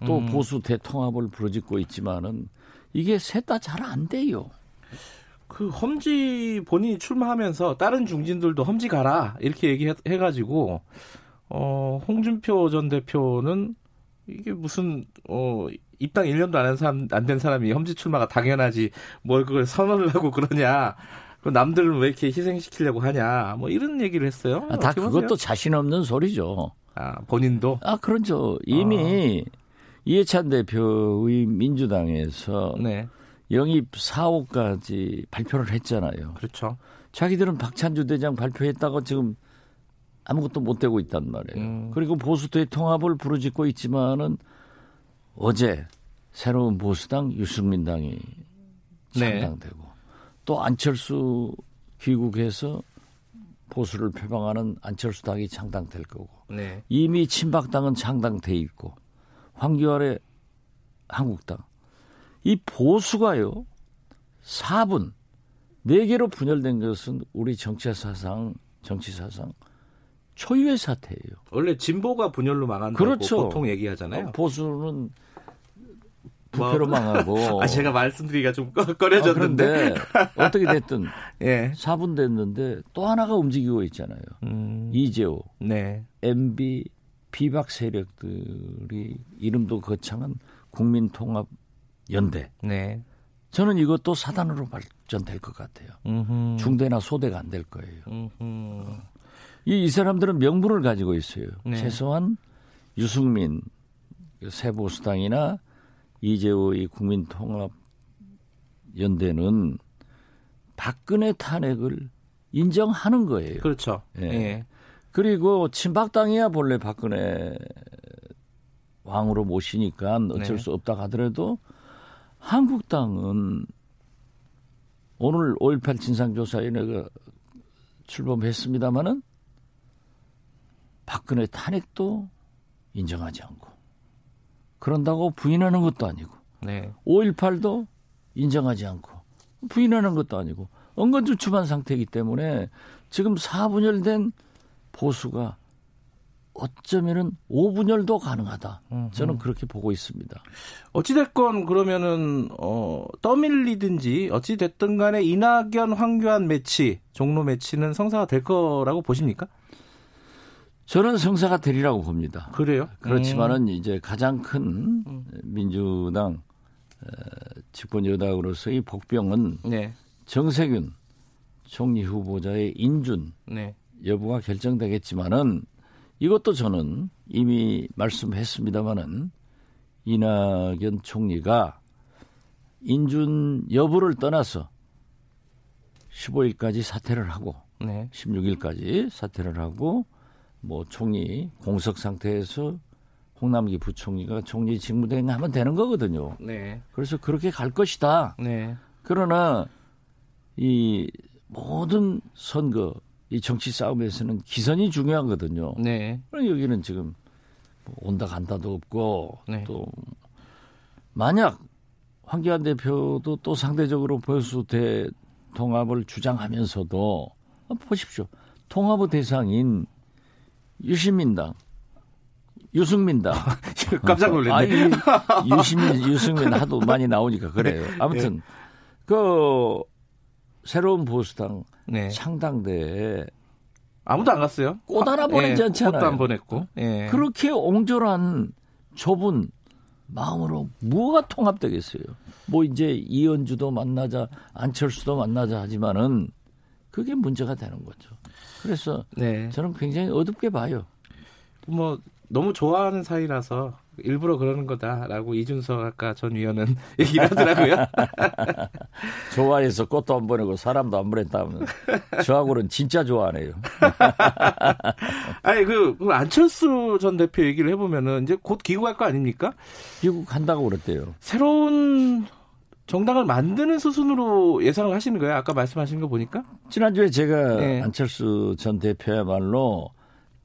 또
음.
보수 대통합을 부르짖고 있지만은 이게 셋 다 잘 안 돼요.
그 험지 본인이 출마하면서 다른 중진들도 험지 가라 이렇게 얘기해 가지고 어 홍준표 전 대표는 이게 무슨 어 입당 1년도 안 한 사람 안 된 사람이 험지 출마가 당연하지 뭘 그걸 선언을 하고 그러냐 그 남들은 왜 이렇게 희생시키려고 하냐 뭐 이런 얘기를 했어요.
아, 다 그것도
보세요?
자신 없는 소리죠.
아 본인도
아 그렇죠. 이미 이해찬 대표의 민주당에서
네
영입 4호까지 발표를 했잖아요.
그렇죠.
자기들은 박찬주 대장 발표했다고 지금 아무것도 못 되고 있단 말이에요.
음.
그리고 보수도의 통합을 부르짖고 있지만은 어제 새로운 보수당 유승민당이
네.
창당되고 또 안철수 귀국해서 보수를 표방하는 안철수 당이 창당될 거고
네
이미 친박당은 창당돼 있고 황교안의 한국당 이 보수가요 4분 4개로 분열된 것은 우리 정치 사상 정치 사상 초유의 사태예요.
원래 진보가 분열로 망한다고
그렇죠.
보통 얘기하잖아요.
보수는 부패로 망하고
아 제가 말씀드리기가 좀 꺼-
아,
꺼려졌는데
그런데 어떻게 됐든
예.
4분 됐는데 또 하나가 움직이고 있잖아요.
음,
이재호,
네.
MB, 비박 세력들이 이름도 거창한 국민통합연대.
네.
저는 이것도 사단으로 발전될 것 같아요.
음흠.
중대나 소대가 안 될 거예요. 이, 이 사람들은 명분을 가지고 있어요.
네.
최소한 유승민 그 새보수당이나 이재호의 국민통합연대는 박근혜 탄핵을 인정하는 거예요.
그렇죠.
예.
예.
그리고 친박당이야 본래 박근혜 왕으로 모시니까 어쩔
네.
수 없다 하더라도 한국당은 오늘 5.18 진상조사에 내가 출범했습니다마는 박근혜 탄핵도 인정하지 않고 그런다고 부인하는 것도 아니고
네.
5.18도 인정하지 않고 부인하는 것도 아니고 은근주춤한 상태이기 때문에 지금 4분열된 보수가 어쩌면은 5분열도 가능하다. 저는 그렇게 보고 있습니다.
어찌됐건 그러면은 어 떠밀리든지 어찌됐든 간에 이낙연 황교안 매치 종로 매치는 성사가 될 거라고 보십니까?
저는 성사가 되리라고 봅니다.
그래요?
그렇지만은 이제 가장 큰 민주당 어, 집권 여당으로서의 복병은
네.
정세균 총리 후보자의 인준
네.
여부가 결정되겠지만은 이것도 저는 이미 말씀했습니다마는 이낙연 총리가 인준 여부를 떠나서 15일까지 사퇴를 하고
네.
16일까지 사퇴를 하고 뭐 총리 공석 상태에서 홍남기 부총리가 총리 직무대행하면 되는 거거든요.
네.
그래서 그렇게 갈 것이다.
네.
그러나 이 모든 선거 이 정치 싸움에서는 기선이 중요하거든요.
네.
여기는 지금 뭐 온다 간다도 없고
네.
또 만약 황교안 대표도 또 상대적으로 보수 대통합을 주장하면서도 아, 보십시오. 통합의 대상인 유시민당, 유승민당.
깜짝 놀랐네.
아니, 유시민, 유승민 하도 많이 나오니까 그래요. 아무튼 그 새로운 보수당
네.
창당대에
아무도 안 갔어요.
꽃 하나 보내지
예,
않잖아요.
꽃도 안 보냈고. 예.
그렇게 옹졸한 좁은 마음으로 뭐가 통합되겠어요? 뭐 이제 이현주도 만나자, 안철수도 만나자 하지만은 그게 문제가 되는 거죠. 그래서
네.
저는 굉장히 어둡게 봐요.
뭐 너무 좋아하는 사이라서 일부러 그러는 거다라고 이준석 아까 전 위원은 얘기를 하더라고요.
좋아해서 꽃도 안 보내고 사람도 안 보냈다면 저하고는 진짜 좋아하네요.
아니 그, 그 안철수 전 대표 얘기를 해보면은 이제 곧 귀국할 거 아닙니까?
미국 한다고 그랬대요.
새로운 정당을 만드는 수순으로 예상을 하시는 거예요? 아까 말씀하신 거 보니까?
지난주에 제가
네.
안철수 전 대표야말로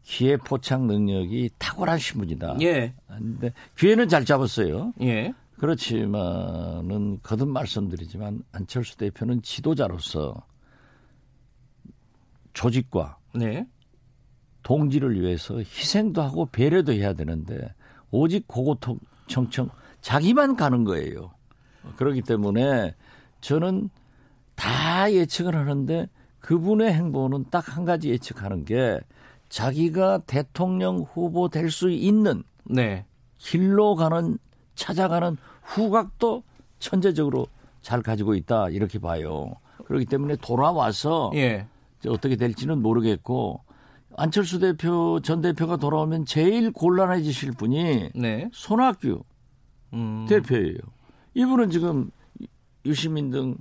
기회 포착 능력이 탁월하신 분이다.
예.
근데 기회는 잘 잡았어요.
예.
그렇지만은 거듭 말씀드리지만 안철수 대표는 지도자로서 조직과
네.
동지를 위해서 희생도 하고 배려도 해야 되는데 오직 고고청청 자기만 가는 거예요. 그렇기 때문에 저는 다 예측을 하는데 그분의 행보는 딱 한 가지 예측하는 게 자기가 대통령 후보 될 수 있는
네.
길로 가는 찾아가는 후각도 천재적으로 잘 가지고 있다 이렇게 봐요. 그렇기 때문에 돌아와서
예.
어떻게 될지는 모르겠고 안철수 대표 전 대표가 돌아오면 제일 곤란해지실 분이
네.
손학규
음,
대표예요. 이분은 지금 유시민 등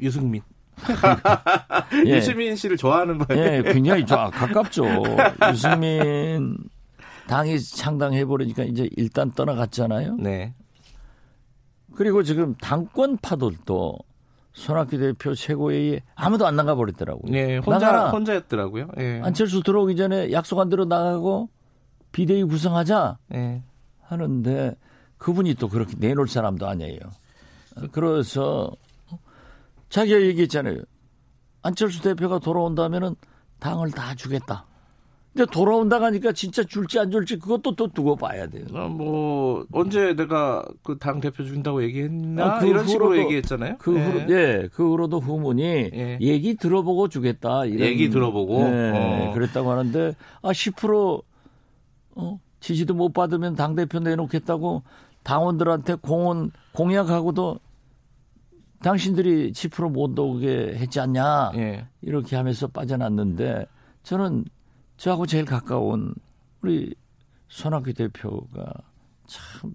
유승민.
예,
유시민 씨를 좋아하는 거예요.
예, 굉장히 좋아 가깝죠. 유승민 당이 창당해 버리니까 이제 일단 떠나갔잖아요.
네.
그리고 지금 당권 파들도 손학규 대표 최고회의에 아무도 안 나가 버렸더라고요.
예, 혼자
나가라.
혼자였더라고요. 예.
안철수 들어오기 전에 약속한 대로 나가고 비대위 구성하자
예.
하는데 그분이 또 그렇게 내놓을 사람도 아니에요. 그래서 자기가 얘기했잖아요. 안철수 대표가 돌아온다면은 당을 다 주겠다. 근데 돌아온다 하니까 진짜 줄지 안 줄지 그것도 또 두고 봐야 돼요.
아, 뭐 언제 내가 그 당 대표 준다고 얘기했나
아, 그
이런 식으로 얘기했잖아요.
그
예.
후로 예, 그 후로도 후문이
예.
얘기 들어보고 주겠다. 이런
얘기 들어보고?
예,
어.
그랬다고 하는데 아10% 어, 지지도 못 받으면 당 대표 내놓겠다고 당원들한테 공원 공약하고도 당신들이 10%못 오게 했지 않냐
예.
이렇게 하면서 빠져났는데 저는 저하고 제일 가까운 우리 손학규 대표가 참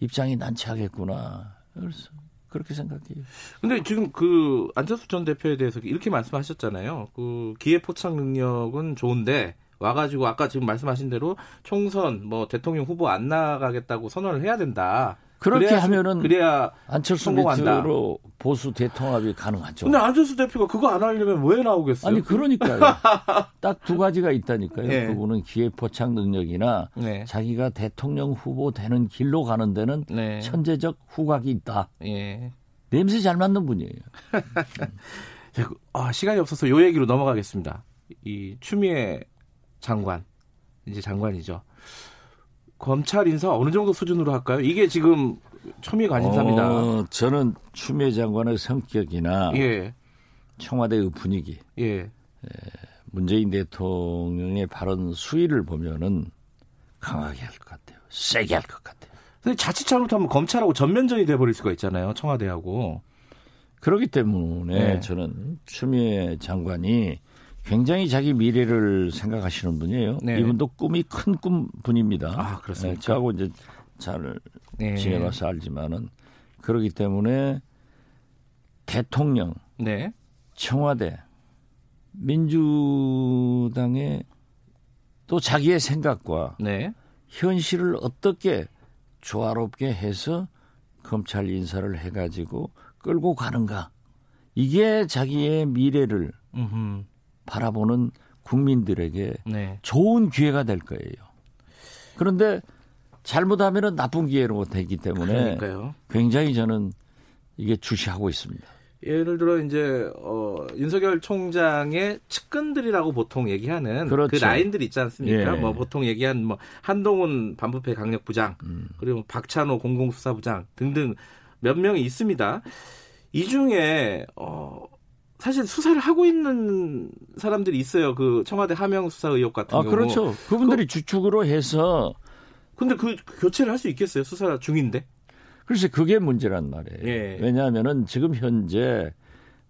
입장이 난처하겠구나 그래서 그렇게 생각해요.
근데 지금 그 안철수 전 대표에 대해서 이렇게 말씀하셨잖아요. 그 기회 포착 능력은 좋은데 와가지고 아까 지금 말씀하신 대로 총선 뭐 대통령 후보 안 나가겠다고 선언을 해야 된다.
그렇게
그래야 수-
하면은
그래야
안철수. 밑으로 보수 대통합이 가능하죠.
근데 안철수 대표가 그거 안 하려면 왜 나오겠어요?
아니 그러니까요. 딱 두 가지가 있다니까요.
예.
그분은 기회 포착 능력이나
네.
자기가 대통령 후보 되는 길로 가는 데는
네.
천재적 후각이 있다.
예.
냄새 잘 맡는 분이에요.
자, 그- 아, 시간이 없어서 요 얘기로 넘어가겠습니다. 이 추미애 장관 이제 장관이죠. 검찰 인사 어느 정도 수준으로 할까요? 이게 지금 초미의 관심사입니다.
어, 저는 추미애 장관의 성격이나
예,
청와대의 분위기,
예.
문재인 대통령의 발언 수위를 보면은 강하게 할 것 같아요. 세게 할 것 같아요.
근데 자칫 잘못하면 검찰하고 전면전이 돼버릴 수가 있잖아요. 청와대하고.
그렇기 때문에
네.
저는 추미애 장관이 굉장히 자기 미래를 생각하시는 분이에요.
네.
이분도 꿈이 큰 꿈 분입니다.
아, 그렇습니까?
네, 저하고 이제 잘
네.
지내봐서 알지만은 그렇기 때문에 대통령,
네.
청와대, 민주당의 또 자기의 생각과
네.
현실을 어떻게 조화롭게 해서 검찰 인사를 해가지고 끌고 가는가. 이게 자기의 미래를
음흠.
바라보는 국민들에게
네.
좋은 기회가 될 거예요. 그런데 잘못하면 나쁜 기회로 되기 때문에
그러니까요.
굉장히 저는 이게 주시하고 있습니다.
예를 들어 이제 어, 윤석열 총장의 측근들이라고 보통 얘기하는 그
그렇죠.
라인들 있지 않습니까?
예.
뭐 보통 얘기한 뭐 한동훈 반부패 강력 부장
음.
그리고 박찬호 공공수사부장 등등 몇 명이 있습니다. 이 중에 어 사실 수사를 하고 있는 사람들이 있어요. 그 청와대 하명 수사 의혹 같은
아
경우.
그렇죠. 그분들이 주축으로 해서
근데 그 교체를 할 수 있겠어요? 수사 중인데.
글쎄 그게 문제란 말이에요.
예.
왜냐하면은 지금 현재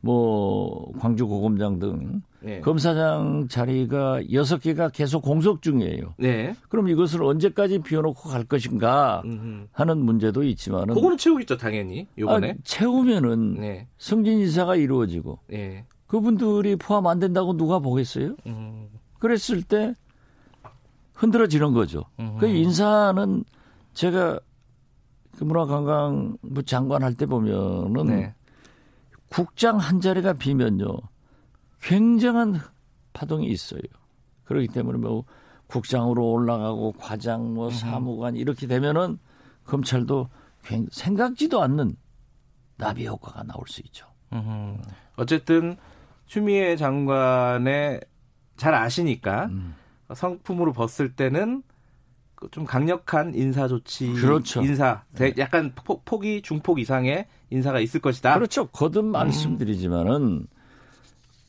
뭐 광주 고검장 등
네.
검사장 자리가 여섯 개가 계속 공석 중이에요.
네.
그럼 이것을 언제까지 비워놓고 갈 것인가. 하는 문제도 있지만은
그거는 채우겠죠, 당연히. 요번에.
아, 채우면은
네.
승진 인사가 이루어지고
네.
그분들이 포함 안 된다고 누가 보겠어요?
음.
그랬을 때 흔들어지는 거죠.
음흠.
그 인사는 제가 그 문화관광부 장관 할 때 보면은
네.
국장 한 자리가 비면요 굉장한 파동이 있어요. 그렇기 때문에 뭐 국장으로 올라가고 과장 뭐 사무관 이렇게 되면은 검찰도 굉- 생각지도 않는 나비 효과가 나올 수 있죠.
어쨌든 추미애 장관의 잘 아시니까
음.
성품으로 벗을 때는 그좀 강력한 인사 조치,
그렇죠.
인사, 대- 약간 폭, 폭이 중폭 이상의 인사가 있을 것이다.
그렇죠. 거듭 말씀드리지만은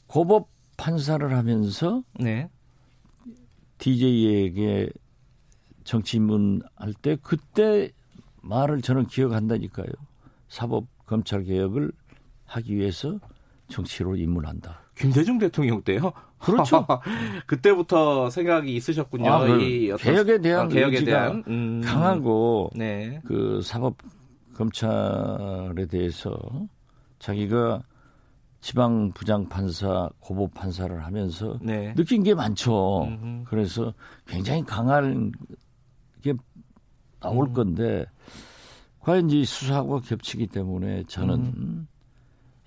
고법 판사를 하면서
네,
DJ에게 정치인문 할 때 그때 말을 저는 기억한다니까요. 사법 검찰 개혁을 하기 위해서 정치로 입문한다.
김대중 대통령 때요.
그렇죠.
그때부터 생각이 있으셨군요.
아,
그이 어떤-
개혁에 대한
아, 개혁에
의지가
대한 음,
강하고
네,
그 사법 검찰에 대해서 자기가 지방 부장 판사, 고법 판사를 하면서
네.
느낀 게 많죠.
음흠.
그래서 굉장히 강한 게 나올
음.
건데 과연 이 수사하고 겹치기 때문에 저는
음.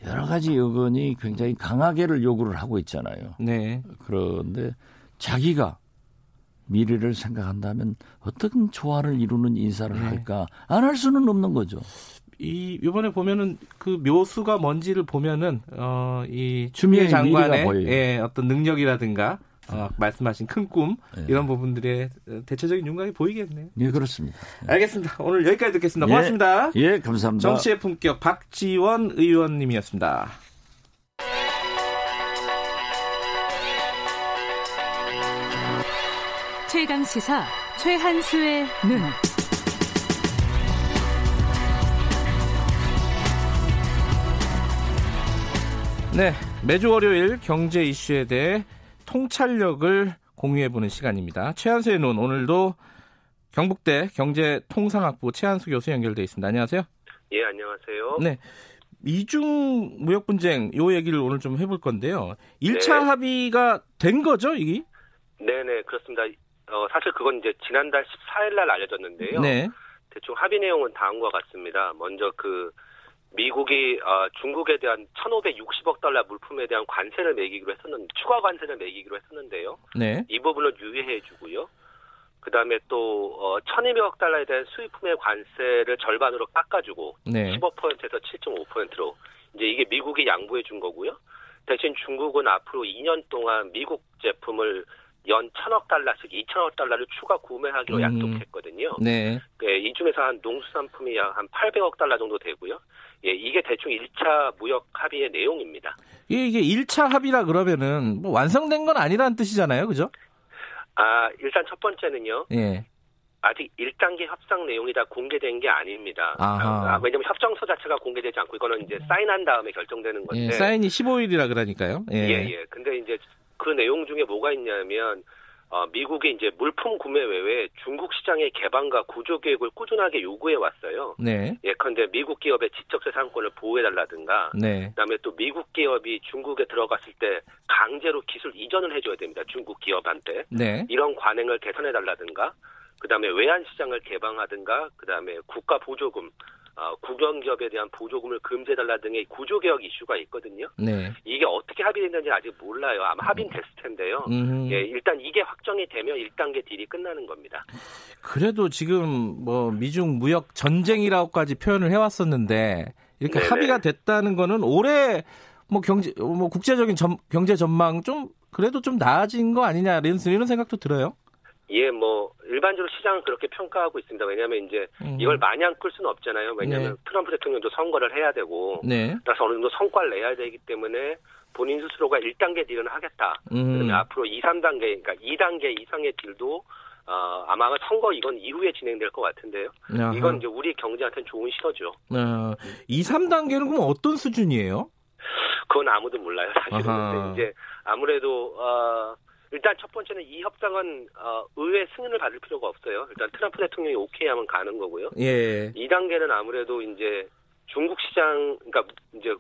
여러 가지 여건이 굉장히 강하게를 요구를 하고 있잖아요.
네.
그런데 자기가 미래를 생각한다면 어떤 조화를 이루는 인사를
네.
할까 안 할 수는 없는 거죠.
이 이번에 보면은 그 묘수가 뭔지를 보면은 어이
추미애
추미애 장관의
미래가 보여요.
예, 어떤 능력이라든가 어, 말씀하신 큰꿈
예.
이런 부분들의 대체적인 윤곽이 보이겠네요.
예, 그렇습니다.
알겠습니다. 오늘 여기까지 듣겠습니다.
예.
고맙습니다.
예, 감사합니다.
정치의 품격 박지원 의원님이었습니다.
최강 시사 최한수의 눈.
네, 매주 월요일 경제 이슈에 대해 통찰력을 공유해보는 시간입니다. 최한수의 눈 오늘도 경북대 경제통상학부 최한수 교수 연결돼 있습니다. 안녕하세요.
예, 안녕하세요.
네. 이중 무역 분쟁 요 얘기를 오늘 좀 해볼 건데요. 1차
네.
합의가 된 거죠, 이게?
네 네, 그렇습니다. 어, 사실 그건 이제 지난달 14일 날 알려졌는데요.
네.
대충 합의 내용은 다음과 같습니다. 먼저 그 미국이 어, 중국에 대한 1,560억 달러 물품에 대한 관세를 매기기로 했었는데 추가 관세를 매기기로 했었는데요.
네.
이 부분을 유예해 주고요. 그다음에 또 어, 1,200억 달러에 대한 수입품의 관세를 절반으로 깎아주고
네.
15%에서 7.5%로 이제 이게 미국이 양보해 준 거고요. 대신 중국은 앞으로 2년 동안 미국 제품을 연 1,000억 달러씩 2,000억 달러를 추가 구매하기로
음.
약속했거든요.
네.
예, 이 중에서 한 농수산품이 약 한 800억 달러 정도 되고요. 예, 이게 대충 1차 무역 합의의 내용입니다.
이게, 이게 1차 합의라 그러면은 뭐 완성된 건 아니라는 뜻이잖아요. 그죠?
아, 일단 첫 번째는요.
예.
아직 1단계 협상 내용이 다 공개된 게 아닙니다.
아하.
아, 왜냐면 협정서 자체가 공개되지 않고 이거는 이제 사인한 다음에 결정되는 건데.
예, 사인이 15일이라 그러니까요. 예.
네. 예, 예. 근데 이제 그 내용 중에 뭐가 있냐면 어, 미국이 이제 물품 구매 외에 중국 시장의 개방과 구조 계획을 꾸준하게 요구해 왔어요.
네.
예컨대 미국 기업의 지적재산권을 보호해 달라든가
네.
그다음에 또 미국 기업이 중국에 들어갔을 때 강제로 기술 이전을 해줘야 됩니다. 중국 기업한테
네.
이런 관행을 개선해 달라든가 그다음에 외환 시장을 개방하든가 그다음에 국가 보조금 어, 국영기업에 대한 보조금을 금지해달라 등의 구조개혁 이슈가 있거든요.
네.
이게 어떻게 합의됐는지 아직 몰라요. 아마 합의는 됐을 텐데요.
음.
예, 일단 이게 확정이 되면 1단계 딜이 끝나는 겁니다.
그래도 지금 뭐 미중 무역 전쟁이라고까지 표현을 해왔었는데 이렇게
네네.
합의가 됐다는 거는 올해 뭐 경제 뭐 국제적인 전- 경제 전망 좀 그래도 좀 나아진 거 아니냐 이런, 이런 생각도 들어요.
예, 뭐 일반적으로 시장은 그렇게 평가하고 있습니다. 왜냐하면 이제
음.
이걸 마냥 끌 수는 없잖아요. 왜냐하면
네.
트럼프 대통령도 선거를 해야 되고
네.
따라서 어느 정도 성과를 내야 되기 때문에 본인 스스로가 1단계 딜은 하겠다.
음.
앞으로 2, 3단계, 그러니까 2단계 이상의 딜도 어, 아마 선거 이건 이후에 진행될 것 같은데요.
아하.
이건 이제 우리 경제한테는 좋은 신호죠.
어, 2, 3단계는 그럼 어떤 수준이에요?
그건 아무도 몰라요, 사실은.
아하.
근데 이제 아무래도 어, 일단 첫 번째는 이 협상은 어, 의회 승인을 받을 필요가 없어요. 일단 트럼프 대통령이 오케이 하면 가는 거고요.
예.
2단계는 아무래도 이제 중국 시장, 그러니까 이제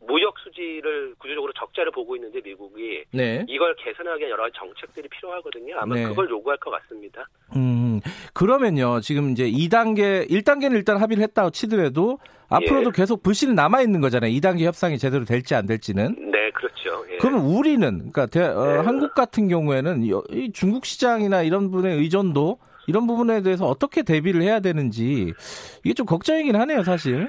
무역 수지를 구조적으로 적자를 보고 있는데 미국이
네.
이걸 개선하기 위한 여러 가지 정책들이 필요하거든요. 아마
네.
그걸 요구할 것 같습니다.
음, 그러면요, 지금 이제 2단계, 1단계는 일단 합의를 했다고 치더라도 앞으로도
예.
계속 불씨는 남아 있는 거잖아요. 2단계 협상이 제대로 될지 안 될지는.
네, 그렇죠. 예.
그러면 우리는, 그러니까 대- 어,
네.
한국 같은 경우에는 여- 이 중국 시장이나 이런 분의 의존도 이런 부분에 대해서 어떻게 대비를 해야 되는지 이게 좀 걱정이긴 하네요, 사실.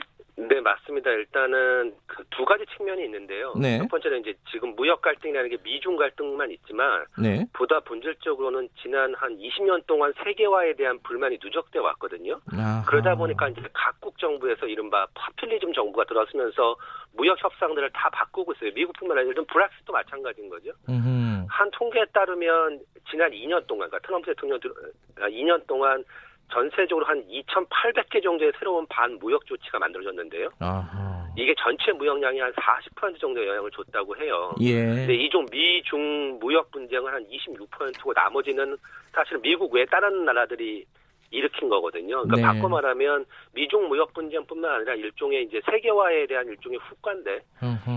네, 맞습니다. 일단은 그 두 가지 측면이 있는데요.
네.
첫 번째는 이제 지금 무역 갈등이라는 게 미중 갈등만 있지만
네.
보다 본질적으로는 지난 한 20년 동안 세계화에 대한 불만이 누적돼 왔거든요.
아하.
그러다 보니까 이제 각국 정부에서 이른바 파퓰리즘 정부가 들어서면서 무역 협상들을 다 바꾸고 있어요. 미국뿐만 아니라 들면 브렉시트도 마찬가지인 거죠.
음흠.
한 통계에 따르면 지난 2년 동안, 그러니까 트럼프 대통령 들- 아, 2년 동안 전세적으로 한 2,800개 정도의 새로운 반무역 조치가 만들어졌는데요.
아하.
이게 전체 무역량이 한 40% 정도 영향을 줬다고 해요.
예.
근데 이종 미중 무역 분쟁은 한 26%고 나머지는 사실은 미국 외 다른 나라들이 일으킨 거거든요. 그러니까
네.
바꿔 말하면 미중 무역 분쟁뿐만 아니라 일종의 이제 세계화에 대한 일종의 후과인데.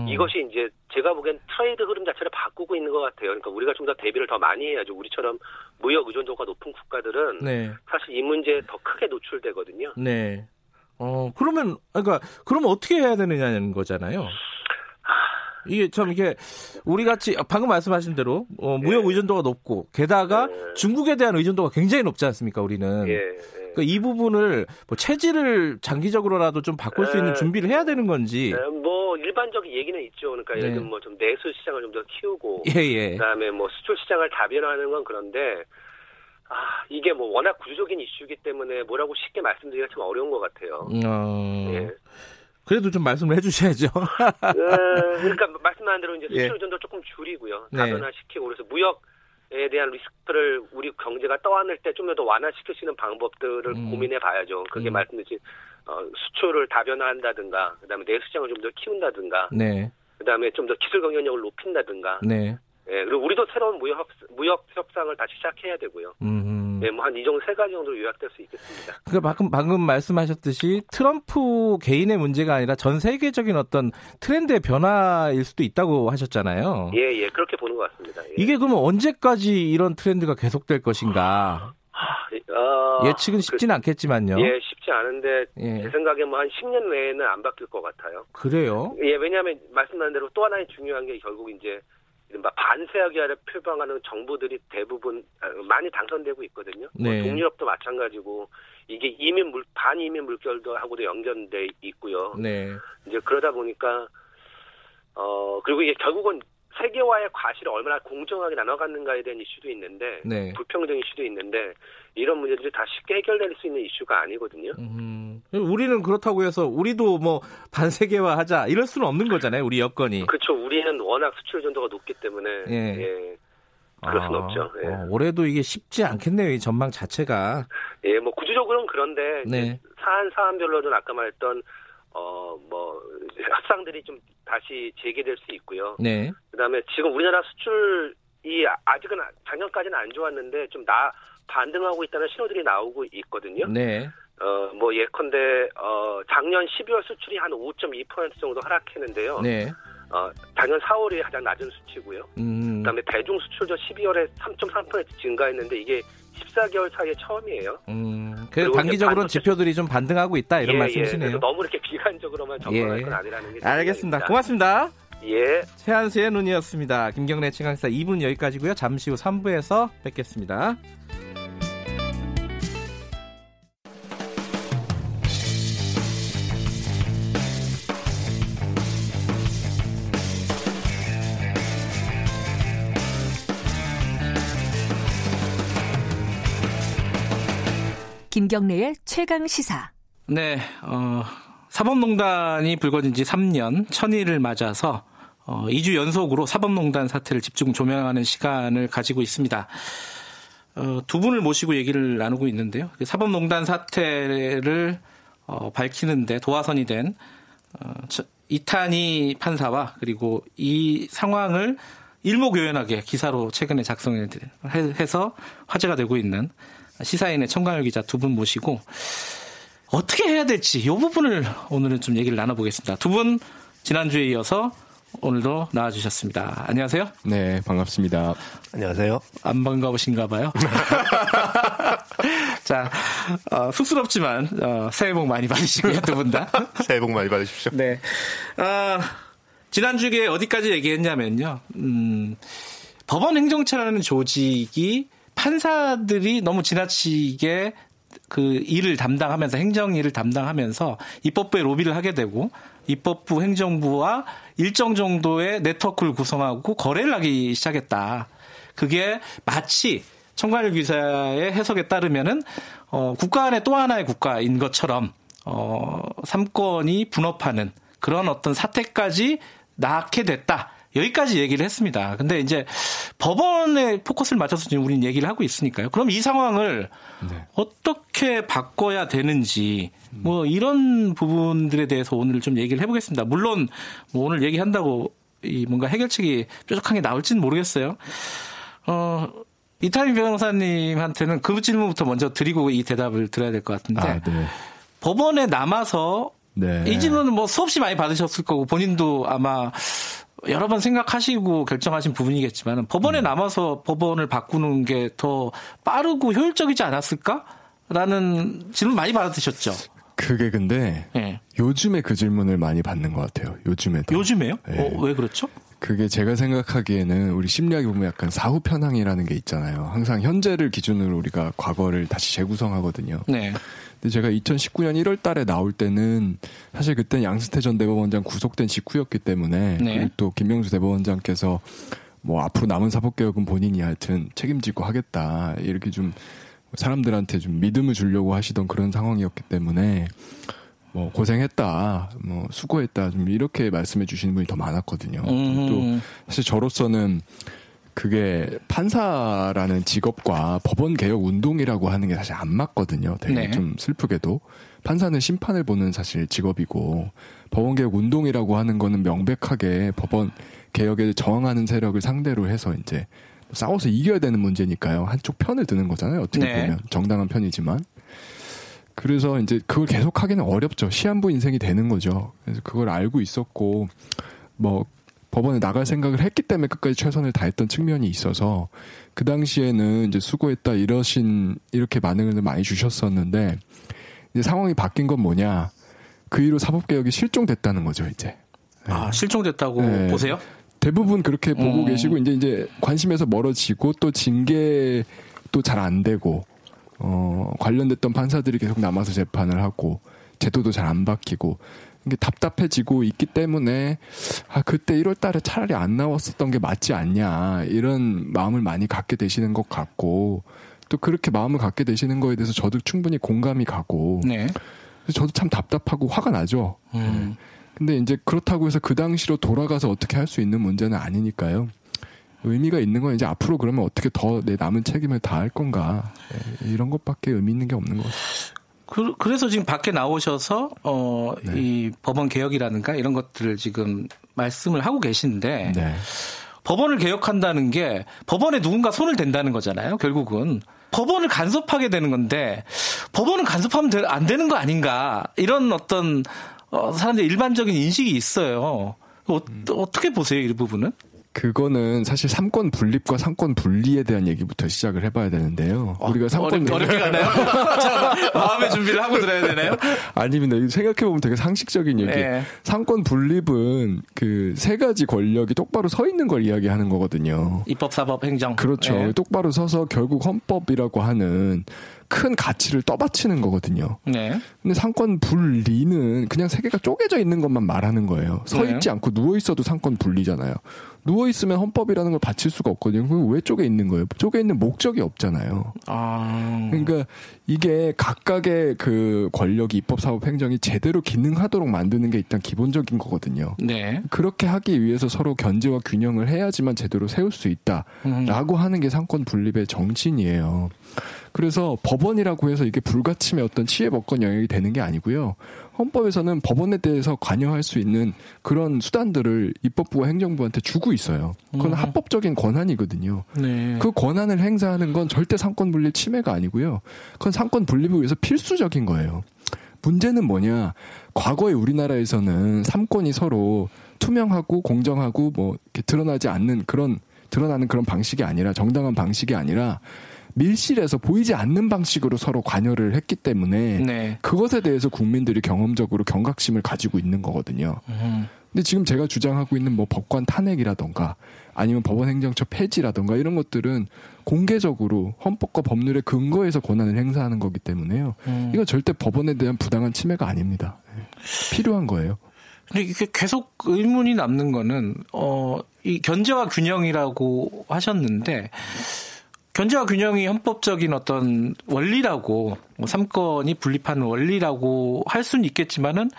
이것이 이제 제가 보기엔 트레이드 흐름 자체를 바꾸고 있는 것 같아요. 그러니까 우리가 좀 더 대비를 더 많이 해야죠. 우리처럼 무역 의존도가 높은 국가들은
네.
사실 이 문제에 더 크게 노출되거든요.
네. 어, 그러면, 그러니까, 그러면 어떻게 해야 되느냐는 거잖아요. 이게 참 이게 우리 같이 방금 말씀하신 대로 어, 무역
예.
의존도가 높고 게다가
예.
중국에 대한 의존도가 굉장히 높지 않습니까 우리는
예. 예.
그러니까 이 부분을 뭐 체질을 장기적으로라도 좀 바꿀 수 있는
예.
준비를 해야 되는 건지
네, 뭐 일반적인 얘기는 있죠. 그러니까 예를
네.
들면 뭐 좀 내수 시장을 좀 더 키우고
예예
그다음에 뭐 수출 시장을 다변화하는 건 그런데 아 이게 뭐 워낙 구조적인 이슈이기 때문에 뭐라고 쉽게 말씀드리기가 좀 어려운 것 같아요.
어,
예.
그래도 좀 말씀을 해주셔야죠
어, 그러니까 말씀하신 대로 이제
예.
수출 의존도 조금 줄이고요.
네.
다변화시키고 그래서 무역 에 대한 리스크를 우리 경제가 떠안을 때 좀 더 완화시킬 수 있는 방법들을
음.
고민해 봐야죠. 그게
음.
말씀드린 어, 수출을 다변화한다든가 그다음에 내수 시장을 좀 더 키운다든가
네
그다음에 좀 더 기술 경쟁력을 높인다든가
네.
예, 그리고 우리도 새로운 무역, 협, 무역 협상을 다시 시작해야 되고요.
음.
네, 뭐 한 이 정도 세 가지 정도로 요약될 수 있겠습니다.
그 방금 방금 말씀하셨듯이 트럼프 개인의 문제가 아니라 전 세계적인 어떤 트렌드의 변화일 수도 있다고 하셨잖아요.
예, 예, 그렇게 보는 것 같습니다. 예.
이게 그러면 언제까지 이런 트렌드가 계속될 것인가?
어,
예측은 쉽지는 않겠지만요.
예, 쉽지 않은데
예.
제 생각에 뭐 한 10년 내에는 안 바뀔 것 같아요.
그래요?
예, 왜냐하면 말씀하신 대로 또 하나의 중요한 게 결국 이제 이른바 반세하기를 표방하는 정부들이 대부분 아, 많이 당선되고 있거든요. 뭐
네.
동유럽도 마찬가지고 이게 이민 물 반이민 물결도 하고도 연결돼 있고요.
네.
이제 그러다 보니까 어 그리고 이게 결국은 세계화의 과실을 얼마나 공정하게 나눠갔는가에 대한 이슈도 있는데
네.
불평등 이슈도 있는데 이런 문제들이 다 쉽게 해결될 수 있는 이슈가 아니거든요.
음, 우리는 그렇다고 해서 우리도 뭐 반세계화 하자 이럴 수는 없는 거잖아요. 우리 여건이.
그렇죠. 우리는 워낙 수출 전도가 높기 때문에
예.
예. 그럴 수는
아,
없죠. 예.
어, 올해도 이게 쉽지 않겠네요. 이 전망 자체가.
예, 뭐 구조적으로는 그런데
네.
사안 사안별로는 아까 말했던 어 뭐 협상들이 좀 다시 재개될 수 있고요.
네.
그 다음에 지금 우리나라 수출이 아직은 작년까지는 안 좋았는데 좀 나 반등하고 있다는 신호들이 나오고 있거든요.
네.
어 뭐 예컨대 어 작년 12월 수출이 한 5.2% 정도 하락했는데요.
네.
어 작년 4월이 가장 낮은 수치고요.
음.
그다음에 대중 수출도 12월에 3.3% 증가했는데 이게 14개월 사이에 처음이에요.
음, 그 단기적으로는 지표들이 좀 반등하고 있다 이런
예, 예.
말씀이시네요.
그래서 너무 이렇게 비관적으로만 접근할
예.
건 아니라는 게
알겠습니다.
생각입니다.
고맙습니다.
예.
최한수의 눈이었습니다. 김경래 최강사 2분 여기까지고요. 잠시 후 3부에서 뵙겠습니다.
김경래의 최강 시사.
네, 어, 사법농단이 불거진 지 3년, 천일을 맞아서 어, 2주 연속으로 사법농단 사태를 집중 조명하는 시간을 가지고 있습니다. 어, 두 분을 모시고 얘기를 나누고 있는데요. 그 사법농단 사태를 어, 밝히는데 도화선이 된 어, 저- 이탄희 판사와 그리고 이 상황을 일목요연하게 기사로 최근에 작성해서 화제가 되고 있는 시사인의 청강열 기자 두 분 모시고 어떻게 해야 될지 이 부분을 오늘은 좀 얘기를 나눠보겠습니다. 두 분 지난주에 이어서 오늘도 나와주셨습니다. 안녕하세요.
네, 반갑습니다.
안녕하세요.
안 반가우신가 봐요. 자, 어, 쑥스럽지만 어, 새해 복 많이 받으시고요, 두 분 다.
새해 복 많이 받으십시오.
네. 아, 지난주에 어디까지 얘기했냐면요. 음, 법원 행정처라는 조직이 판사들이 너무 지나치게 그 일을 담당하면서 행정 일을 담당하면서 입법부에 로비를 하게 되고 입법부 행정부와 일정 정도의 네트워크를 구성하고 거래를 하기 시작했다. 그게 마치 청관일 기사의 해석에 따르면은 어, 국가 안에 또 하나의 국가인 것처럼 어, 삼권이 분업하는 그런 어떤 사태까지 낳게 됐다. 여기까지 얘기를 했습니다. 근데 이제 법원에 포커스를 맞춰서 지금 우리는 얘기를 하고 있으니까요. 그럼 이 상황을
네.
어떻게 바꿔야 되는지 뭐 이런 부분들에 대해서 오늘 좀 얘기를 해보겠습니다. 물론 뭐 오늘 얘기한다고 이 뭔가 해결책이 뾰족한 게 나올지는 모르겠어요. 어, 이탈리 변호사님한테는 그 질문부터 먼저 드리고 이 대답을 들어야 될 것 같은데
아, 네.
법원에 남아서
네.
이 질문은 뭐 수없이 많이 받으셨을 거고 본인도 아마 여러 번 생각하시고 결정하신 부분이겠지만 법원에 남아서 법원을 바꾸는 게 더 빠르고 효율적이지 않았을까라는 질문 많이 받으셨죠.
그게 근데
예.
요즘에 그 질문을 많이 받는 것 같아요. 요즘에도.
요즘에요?
네.
어, 왜 그렇죠?
그게 제가 생각하기에는 우리 심리학에 보면 약간 사후 편향이라는 게 있잖아요. 항상 현재를 기준으로 우리가 과거를 다시 재구성하거든요.
네.
근데 제가 2019년 1월 달에 나올 때는 사실 그때는 양승태 전 대법원장 구속된 직후였기 때문에
네.
그리고 또 김명수 대법원장께서 뭐 앞으로 남은 사법개혁은 본인이 하여튼 책임지고 하겠다 이렇게 좀 사람들한테 좀 믿음을 주려고 하시던 그런 상황이었기 때문에 뭐 고생했다, 뭐 수고했다 좀 이렇게 말씀해 주시는 분이 더 많았거든요.
음.
또 사실 저로서는 그게 판사라는 직업과 법원 개혁 운동이라고 하는 게 사실 안 맞거든요. 되게
네.
좀 슬프게도 판사는 심판을 보는 사실 직업이고 법원 개혁 운동이라고 하는 거는 명백하게 법원 개혁에 저항하는 세력을 상대로 해서 이제 싸워서 이겨야 되는 문제니까요. 한쪽 편을 드는 거잖아요. 어떻게
네.
보면 정당한 편이지만 그래서 이제 그걸 계속 하기는 어렵죠. 시한부 인생이 되는 거죠. 그래서 그걸 알고 있었고 뭐 법원에 나갈 생각을 했기 때문에 끝까지 최선을 다했던 측면이 있어서 그 당시에는 이제 수고했다 이러신 이렇게 반응을 많이 주셨었는데 이제 상황이 바뀐 건 뭐냐 그 이후로 사법 개혁이 실종됐다는 거죠 이제
아, 실종됐다고
네.
보세요?
대부분 그렇게 보고
음.
계시고 이제 이제 관심에서 멀어지고 또 징계도 잘안 되고 어 관련됐던 판사들이 계속 남아서 재판을 하고 제도도 잘 안 바뀌고 이게 답답해지고 있기 때문에 아 그때 1월 달에 차라리 안 나왔었던 게 맞지 않냐 이런 마음을 많이 갖게 되시는 것 같고 또 그렇게 마음을 갖게 되시는 거에 대해서 저도 충분히 공감이 가고
네.
저도 참 답답하고 화가 나죠.
음.
근데 이제 그렇다고 해서 그 당시로 돌아가서 어떻게 할 수 있는 문제는 아니니까요. 의미가 있는 건 이제 앞으로 그러면 어떻게 더 내 남은 책임을 다할 건가 예, 이런 것밖에 의미 있는 게 없는 것 같아요.
그, 래서 지금 밖에 나오셔서 어,
네.
이 법원 개혁이라든가 이런 것들을 지금 말씀을 하고 계신데
네.
법원을 개혁한다는 게 법원에 누군가 손을 댄다는 거잖아요. 결국은 법원을 간섭하게 되는 건데 법원은 간섭하면 되- 안 되는 거 아닌가 이런 어떤 어, 사람들 일반적인 인식이 있어요. 어,
음.
어떻게 보세요 이 부분은?
그거는 사실 삼권 분립과 삼권 분리에 대한 얘기부터 시작을 해봐야 되는데요.
어,
우리가 삼권
어렵, 어렵게 가나요? 마음의 준비를 하고 들어야 되나요?
아닙니다. 생각해 보면 되게 상식적인 얘기.
네.
삼권 분립은 그 세 가지 권력이 똑바로 서 있는 걸 이야기하는 거거든요.
입법, 사법, 행정.
그렇죠.
네.
똑바로 서서 결국 헌법이라고 하는 큰 가치를 떠받치는 거거든요.
네.
근데 상권 분리는 그냥 세 개가 쪼개져 있는 것만 말하는 거예요. 서
네.
있지 않고 누워 있어도 상권 분리잖아요. 누워 있으면 헌법이라는 걸 바칠 수가 없거든요. 그럼 왜 쪼개 있는 거예요? 쪼개 있는 목적이 없잖아요.
아.
그러니까 이게 각각의 그 권력이 입법, 사법, 행정이 제대로 기능하도록 만드는 게 일단 기본적인 거거든요.
네.
그렇게 하기 위해서 서로 견제와 균형을 해야지만 제대로 세울 수
음.
있다라고 하는 게 상권 분립의 정신이에요. 그래서 법원이라고 해서 이게 불가침의 어떤 치외법권 영역이 되는 게 아니고요. 헌법에서는 법원에 대해서 관여할 수 있는 그런 수단들을 입법부와 행정부한테 주고 있어요. 그건
음.
합법적인 권한이거든요.
네.
그 권한을 행사하는 건 절대 삼권 분립 침해가 아니고요. 그건 삼권 분립을 위해서 필수적인 거예요. 문제는 뭐냐? 과거에 우리나라에서는 삼권이 서로 투명하고 공정하고 뭐 이렇게 드러나지 않는 그런 드러나는 그런 방식이 아니라 정당한 방식이 아니라 밀실에서 보이지 않는 방식으로 서로 관여를 했기 때문에
네.
그것에 대해서 국민들이 경험적으로 경각심을 가지고 있는 거거든요.
음.
근데 지금 제가 주장하고 있는 뭐 법관 탄핵이라던가 아니면 법원 행정처 폐지라던가 이런 것들은 공개적으로 헌법과 법률의 근거에서 권한을 행사하는 거기 때문에요.
음.
이건 절대 법원에 대한 부당한 침해가 아닙니다. 네. 필요한 거예요.
근데 이게 계속 의문이 남는 거는 어 이 견제와 균형이라고 하셨는데 견제와 균형이 헌법적인 어떤 원리라고 뭐 삼권이 분립하는 원리라고 할 수는 있겠지만은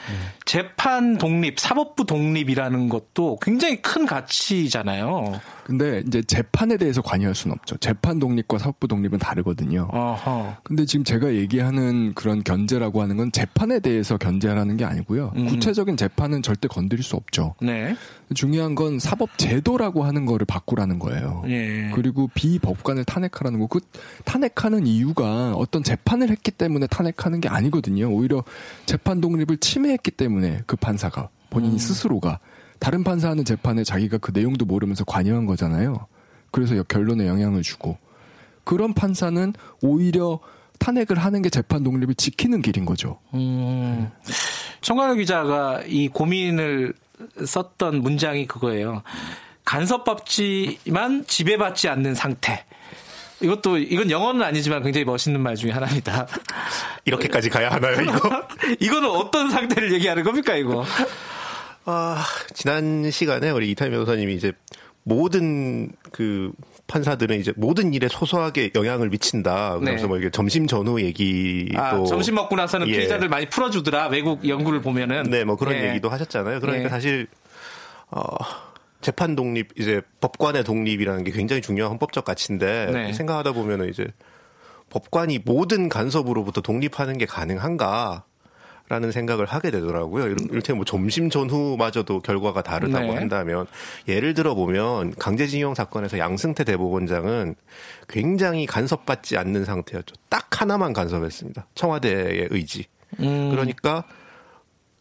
재판 독립, 사법부 독립이라는 것도 굉장히 큰 가치잖아요.
근데 이제 재판에 대해서 관여할 수는 없죠. 재판 독립과 사법부 독립은 다르거든요.
어허.
근데 지금 제가 얘기하는 그런 견제라고 하는 건 재판에 대해서 견제하라는 게 아니고요.
음.
구체적인 재판은 절대 건드릴 수 없죠.
네.
중요한 건 사법 제도라고 하는 거를 바꾸라는 거예요.
예.
그리고 비법관을 탄핵하라는 거. 그 탄핵하는 이유가 어떤 재판을 했기 때문에 탄핵하는 게 아니거든요. 오히려 재판 독립을 침해했기 때문에 그 판사가 본인이
음.
스스로가 다른 판사하는 재판에 자기가 그 내용도 모르면서 관여한 거잖아요. 그래서 결론에 영향을 주고 그런 판사는 오히려 탄핵을 하는 게 재판 독립을 지키는 길인 거죠.
음. 청관호 기자가 이 고민을 썼던 문장이 그거예요. 간섭받지만 지배받지 않는 상태. 이것도 이건 영어는 아니지만 굉장히 멋있는 말 중에 하나입니다.
이렇게까지 가야 하나요, 이거?
이거는 어떤 상태를 얘기하는 겁니까, 이거?
아, 지난 시간에 우리 이탈 변호사님이 이제 모든 그 판사들은 이제 모든 일에 소소하게 영향을 미친다. 그래서
네.
뭐 이게 점심 전후 얘기도
아, 점심 먹고 나서는
예.
피해자를 많이 풀어주더라. 외국 연구를 보면은.
네, 뭐 그런
예.
얘기도 하셨잖아요. 그러니까
예.
사실 어 재판 독립 이제 법관의 독립이라는 게 굉장히 중요한 헌법적 가치인데
네.
생각하다 보면은 이제 법관이 모든 간섭으로부터 독립하는 게 가능한가? 라는 생각을 하게 되더라고요. 이를- 이를테면 뭐 점심 전후마저도 결과가 다르다고
네.
한다면 예를 들어 보면 강제징용 사건에서 양승태 대법원장은 굉장히 간섭받지 않는 상태였죠. 딱 하나만 간섭했습니다. 청와대의 의지.
음.
그러니까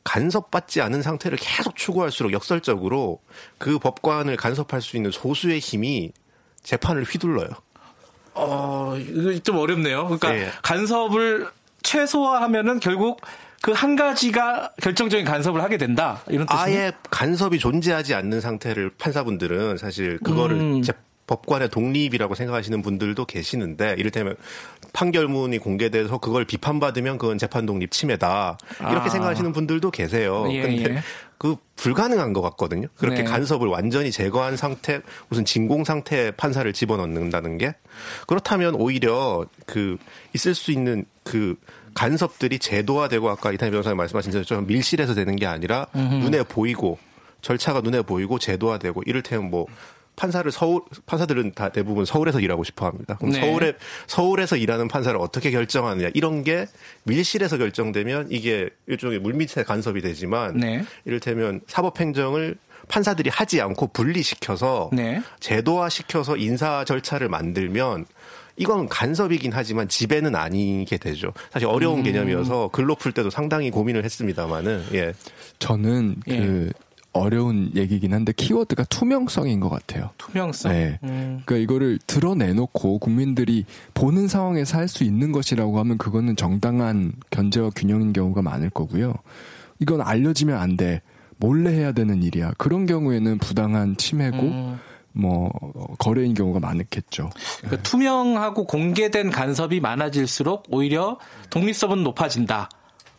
간섭받지 않은 상태를 계속 추구할수록 역설적으로 그 법관을 간섭할 수 있는 소수의 힘이 재판을 휘둘러요.
어, 이거 좀 어렵네요. 그러니까
예.
간섭을 최소화하면은 결국 그 한 가지가 결정적인 간섭을 하게 된다. 이런 뜻이요
아예 간섭이 존재하지 않는 상태를 판사분들은 사실 그거를
음.
재- 법관의 독립이라고 생각하시는 분들도 계시는데 이를테면 판결문이 공개돼서 그걸 비판받으면 그건 재판 독립 침해다 이렇게
아.
생각하시는 분들도 계세요.
예,
근데
예.
그 불가능한 것 같거든요. 그렇게
네.
간섭을 완전히 제거한 상태 무슨 진공 상태 판사를 집어넣는다는 게 그렇다면 오히려 그 있을 수 있는 그 간섭들이 제도화되고 아까 이탄희 변호사님 말씀하신 것처럼 밀실에서 되는 게 아니라 눈에 보이고 절차가 눈에 보이고 제도화되고 이를테면 뭐 판사를 서울 판사들은 다 대부분 서울에서 일하고 싶어 합니다. 그럼
네.
서울에 서울에서 일하는 판사를 어떻게 결정하느냐 이런 게 밀실에서 결정되면 이게 일종의 물밑의 간섭이 되지만
네.
이를테면 사법 행정을 판사들이 하지 않고 분리시켜서
네.
제도화시켜서 인사 절차를 만들면 이건 간섭이긴 하지만 지배는 아니게 되죠. 사실 어려운
음.
개념이어서 글로 풀 때도 상당히 고민을 했습니다만은 예.
저는
예.
그 어려운 얘기긴 한데 키워드가 투명성인 것 같아요.
투명성.
네. 음. 그러니까 이거를 드러내놓고 국민들이 보는 상황에서 할 수 있는 것이라고 하면 그거는 정당한 견제와 균형인 경우가 많을 거고요. 이건 알려지면 안 돼. 몰래 해야 되는 일이야. 그런 경우에는 부당한 침해고 음. 뭐 거래인 경우가 많겠죠.
그러니까 네. 투명하고 공개된 간섭이 많아질수록 오히려 독립성은 높아진다.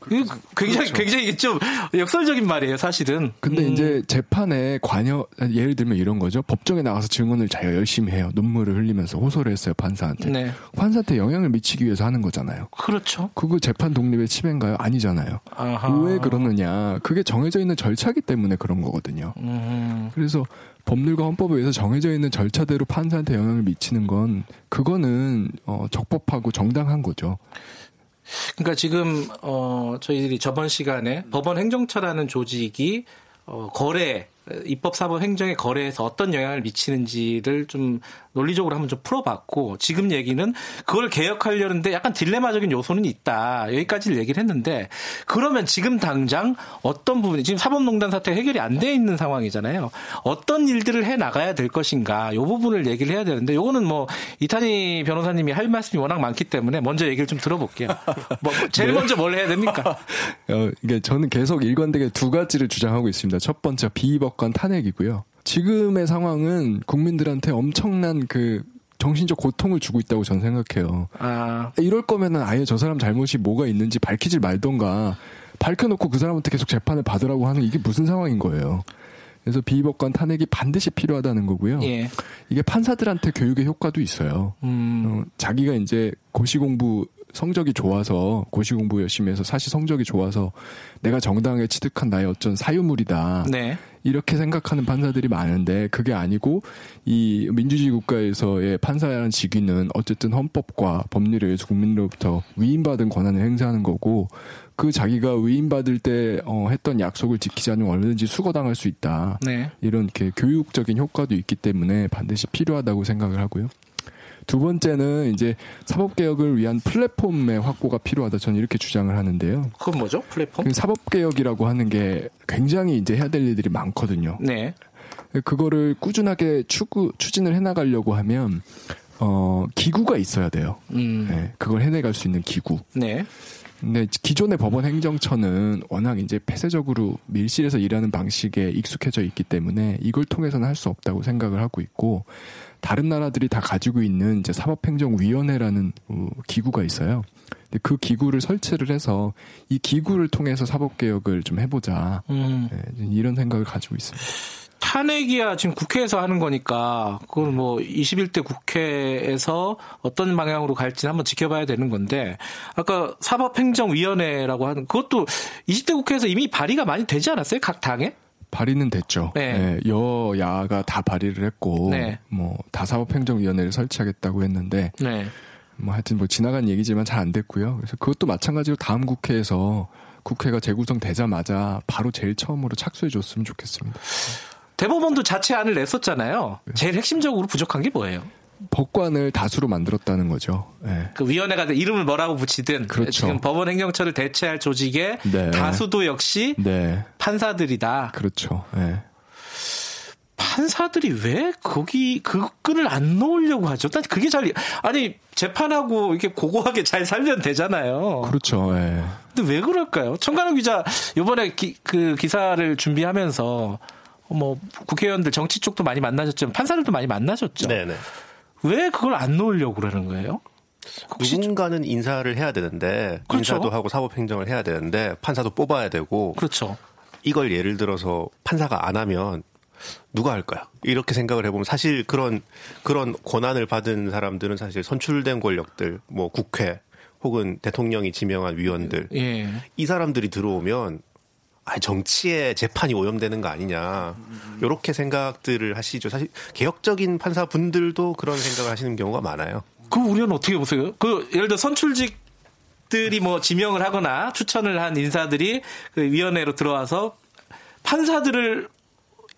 굉장히 그렇죠. 굉장히 좀 역설적인 말이에요, 사실은.
근데 음. 이제 재판에 관여 예를 들면 이런 거죠. 법정에 나가서 증언을 잘 열심히 해요. 눈물을 흘리면서 호소를 했어요, 판사한테. 네. 판사한테 영향을 미치기 위해서 하는 거잖아요.
그렇죠.
그거 재판 독립의 침해인가요? 아니잖아요. 아하. 왜 그러느냐? 그게 정해져 있는 절차기 때문에 그런 거거든요. 음. 그래서 법률과 헌법에 의해서 정해져 있는 절차대로 판사한테 영향을 미치는 건 그거는 어, 적법하고 정당한 거죠.
그러니까 지금 어 저희들이 저번 시간에 법원 행정처라는 조직이 어 거래 입법 사법 행정의 거래에서 어떤 영향을 미치는지를 좀 논리적으로 한번 좀 풀어봤고 지금 얘기는 그걸 개혁하려는데 약간 딜레마적인 요소는 있다 여기까지를 얘기를 했는데 그러면 지금 당장 어떤 부분이 지금 사법농단 사태 해결이 안 돼 있는 상황이잖아요 어떤 일들을 해 나가야 될 것인가 이 부분을 얘기를 해야 되는데 요거는 뭐 이탄희 변호사님이 할 말씀이 워낙 많기 때문에 먼저 얘기를 좀 들어볼게요 뭐 제일 네. 먼저 뭘 해야 됩니까?
어, 이게 저는 계속 일관되게 두 가지를 주장하고 있습니다 첫 번째 비법관 탄핵이고요. 지금의 상황은 국민들한테 엄청난 그 정신적 고통을 주고 있다고 저는 생각해요. 아. 이럴 거면은 아예 저 사람 잘못이 뭐가 있는지 밝히질 말던가 밝혀놓고 그 사람한테 계속 재판을 받으라고 하는 이게 무슨 상황인 거예요. 그래서 비법관 탄핵이 반드시 필요하다는 거고요. 예. 이게 판사들한테 교육의 효과도 있어요. 음. 어, 자기가 이제 고시 공부 성적이 좋아서 고시 공부 열심히 해서 사실 성적이 좋아서 내가 정당하게 취득한 나의 어쩐 사유물이다. 네. 이렇게 생각하는 판사들이 많은데 그게 아니고 이 민주주의 국가에서의 판사라는 직위는 어쨌든 헌법과 법률에 의해서 국민으로부터 위임받은 권한을 행사하는 거고 그 자기가 위임받을 때 어, 했던 약속을 지키지 않으면 얼마든지 수거당할 수 있다. 네. 이런 이렇게 교육적인 효과도 있기 때문에 반드시 필요하다고 생각을 하고요. 두 번째는 이제 사법 개혁을 위한 플랫폼의 확보가 필요하다. 저는 이렇게 주장을 하는데요.
그건 뭐죠? 플랫폼?
그 사법 개혁이라고 하는 게 굉장히 이제 해야 될 일들이 많거든요. 네. 그거를 꾸준하게 추구, 추진을 해 나가려고 하면, 어, 기구가 있어야 돼요. 음. 네, 그걸 해내갈 수 있는 기구. 네. 근데 기존의 법원 행정처는 워낙 이제 폐쇄적으로 밀실에서 일하는 방식에 익숙해져 있기 때문에 이걸 통해서는 할 수 없다고 생각을 하고 있고 다른 나라들이 다 가지고 있는 이제 사법행정위원회라는 어, 기구가 있어요. 근데 그 기구를 설치를 해서 이 기구를 통해서 사법개혁을 좀 해보자. 음. 네, 이런 생각을 가지고 있습니다.
탄핵이야 지금 국회에서 하는 거니까 그걸 뭐 21대 국회에서 어떤 방향으로 갈지는 한번 지켜봐야 되는 건데 아까 사법행정위원회라고 하는 그것도 20대 국회에서 이미 발의가 많이 되지 않았어요? 각 당에?
발의는 됐죠. 네. 네, 여야가 다 발의를 했고 네. 뭐다 사법행정위원회를 설치하겠다고 했는데 네. 뭐 하여튼 뭐 지나간 얘기지만 잘 안 됐고요. 그래서 그것도 마찬가지로 다음 국회에서 국회가 재구성 되자마자 바로 제일 처음으로 착수해 줬으면 좋겠습니다.
대법원도 자체 안을 냈었잖아요. 네. 제일 핵심적으로 부족한 게 뭐예요?
법관을 다수로 만들었다는 거죠. 네.
그 위원회가 이름을 뭐라고 붙이든 그렇죠. 지금 법원 행정처를 대체할 조직의 네. 다수도 역시 네. 판사들이다.
그렇죠. 네.
판사들이 왜 거기 그 끈을 안 놓으려고 하죠? 난 그게 잘 아니 재판하고 이렇게 고고하게 잘 살면 되잖아요.
그렇죠. 네.
근데 왜 그럴까요? 청간호 기자 이번에 기, 그 기사를 준비하면서 뭐 국회의원들 정치 쪽도 많이 만나셨지만 판사들도 많이 만나셨죠. 네네. 왜 그걸 안 놓으려고 그러는 거예요?
누군가는 인사를 해야 되는데 그렇죠. 인사도 하고 사법 행정을 해야 되는데 판사도 뽑아야 되고
그렇죠.
이걸 예를 들어서 판사가 안 하면 누가 할까요? 이렇게 생각을 해보면 사실 그런 그런 권한을 받은 사람들은 사실 선출된 권력들 뭐 국회 혹은 대통령이 지명한 위원들 예. 이 사람들이 들어오면 아, 정치에 재판이 오염되는 거 아니냐. 이렇게 생각들을 하시죠. 사실 개혁적인 판사분들도 그런 생각을 하시는 경우가 많아요.
그 우려는 어떻게 보세요? 그 예를 들어 선출직 들이 뭐 지명을 하거나 추천을 한 인사들이 그 위원회로 들어와서 판사들을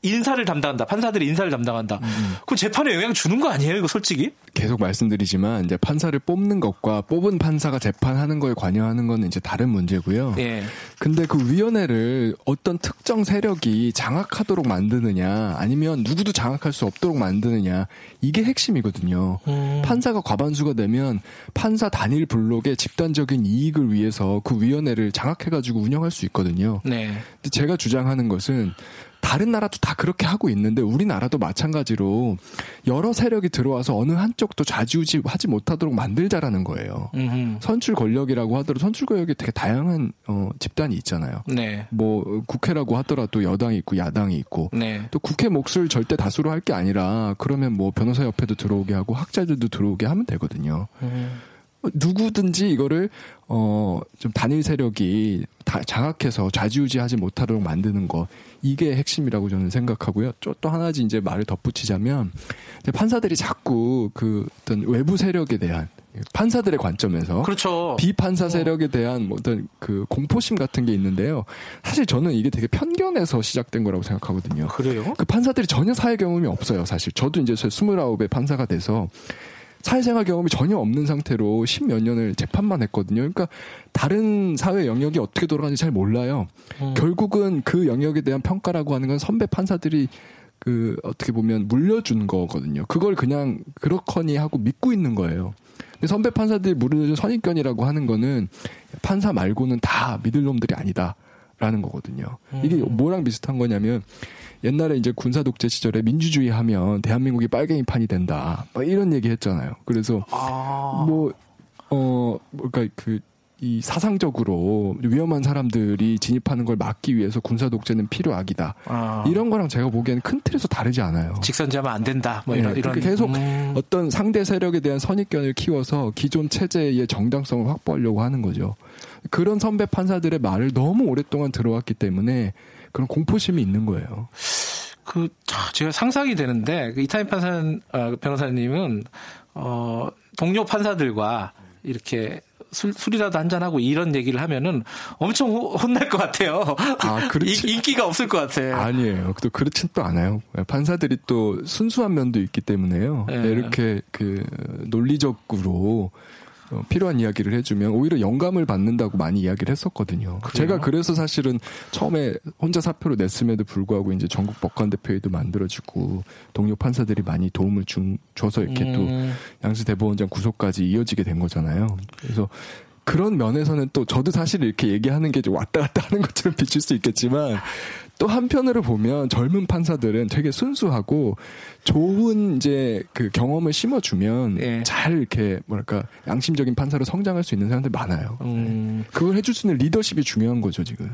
인사를 담당한다. 판사들이 인사를 담당한다. 음. 그 재판에 영향 주는 거 아니에요? 이거 솔직히?
계속 말씀드리지만 이제 판사를 뽑는 것과 뽑은 판사가 재판하는 거에 관여하는 거는 이제 다른 문제고요. 예. 근데 그 위원회를 어떤 특정 세력이 장악하도록 만드느냐 아니면 누구도 장악할 수 없도록 만드느냐 이게 핵심이거든요. 음. 판사가 과반수가 되면 판사 단일 블록의 집단적인 이익을 위해서 그 위원회를 장악해가지고 운영할 수 있거든요. 네. 근데 제가 주장하는 것은 다른 나라도 다 그렇게 하고 있는데 우리나라도 마찬가지로 여러 세력이 들어와서 어느 한쪽도 좌지우지 하지 못하도록 만들자라는 거예요. 음흠. 선출 권력이라고 하더라도 선출 권력이 되게 다양한 어, 집단이 있잖아요. 네. 뭐 국회라고 하더라도 여당이 있고 야당이 있고 네. 또 국회 몫을 절대 다수로 할 게 아니라 그러면 뭐 변호사 협회도 들어오게 하고 학자들도 들어오게 하면 되거든요. 음. 누구든지 이거를 어 좀 단일 세력이 다 장악해서 좌지우지하지 못하도록 만드는 거 이게 핵심이라고 저는 생각하고요. 또 하나지 이제 말을 덧붙이자면 판사들이 자꾸 그 어떤 외부 세력에 대한 판사들의 관점에서
그렇죠.
비판사 세력에 대한 뭐 어떤 그 공포심 같은 게 있는데요. 사실 저는 이게 되게 편견에서 시작된 거라고 생각하거든요.
그래요?
그 판사들이 전혀 사회 경험이 없어요. 사실 저도 이제 29의 판사가 돼서 사회생활 경험이 전혀 없는 상태로 십몇 년을 재판만 했거든요. 그러니까 다른 사회 영역이 어떻게 돌아가는지 잘 몰라요. 음. 결국은 그 영역에 대한 평가라고 하는 건 선배 판사들이 그 어떻게 보면 물려준 거거든요. 그걸 그냥 그렇거니 하고 믿고 있는 거예요. 근데 선배 판사들이 물려준 선입견이라고 하는 거는 판사 말고는 다 믿을 놈들이 아니다 라는 거거든요. 이게 음. 뭐랑 비슷한 거냐면 옛날에 이제 군사 독재 시절에 민주주의 하면 대한민국이 빨갱이판이 된다. 막 이런 얘기 했잖아요. 그래서 아. 뭐, 어, 그러니까 그, 이 사상적으로 위험한 사람들이 진입하는 걸 막기 위해서 군사 독재는 필요악이다. 아. 이런 거랑 제가 보기에는 큰 틀에서 다르지 않아요.
직선제하면 안 된다. 뭐 이런
네,
이런
계속 음. 어떤 상대 세력에 대한 선입견을 키워서 기존 체제의 정당성을 확보하려고 하는 거죠. 그런 선배 판사들의 말을 너무 오랫동안 들어왔기 때문에 그런 공포심이 있는 거예요.
그, 제가 상상이 되는데, 그 이타임 판사, 어, 변호사님은, 어, 동료 판사들과 이렇게 술, 술이라도 한잔 하고 이런 얘기를 하면은 엄청 혼날 것 같아요. 아, 그렇지. 인기가 없을 것 같아.
아니에요. 또 그렇진 또 않아요. 판사들이 또 순수한 면도 있기 때문에요. 네. 이렇게 그 논리적으로 어, 필요한 이야기를 해주면 오히려 영감을 받는다고 많이 이야기를 했었거든요. 그래요? 제가 그래서 사실은 처음에 혼자 사표를 냈음에도 불구하고 이제 전국 법관 대표회도 만들어지고 동료 판사들이 많이 도움을 준, 줘서 이렇게 음. 또 양수 대법원장 구속까지 이어지게 된 거잖아요. 그래서 그런 면에서는 또 저도 사실 이렇게 얘기하는 게 좀 왔다 갔다 하는 것처럼 비칠 수 있겠지만 또 한편으로 보면 젊은 판사들은 되게 순수하고 좋은 이제 그 경험을 심어주면 예. 잘 이렇게 뭐랄까 양심적인 판사로 성장할 수 있는 사람들 많아요. 음. 그걸 해줄 수 있는 리더십이 중요한 거죠 지금.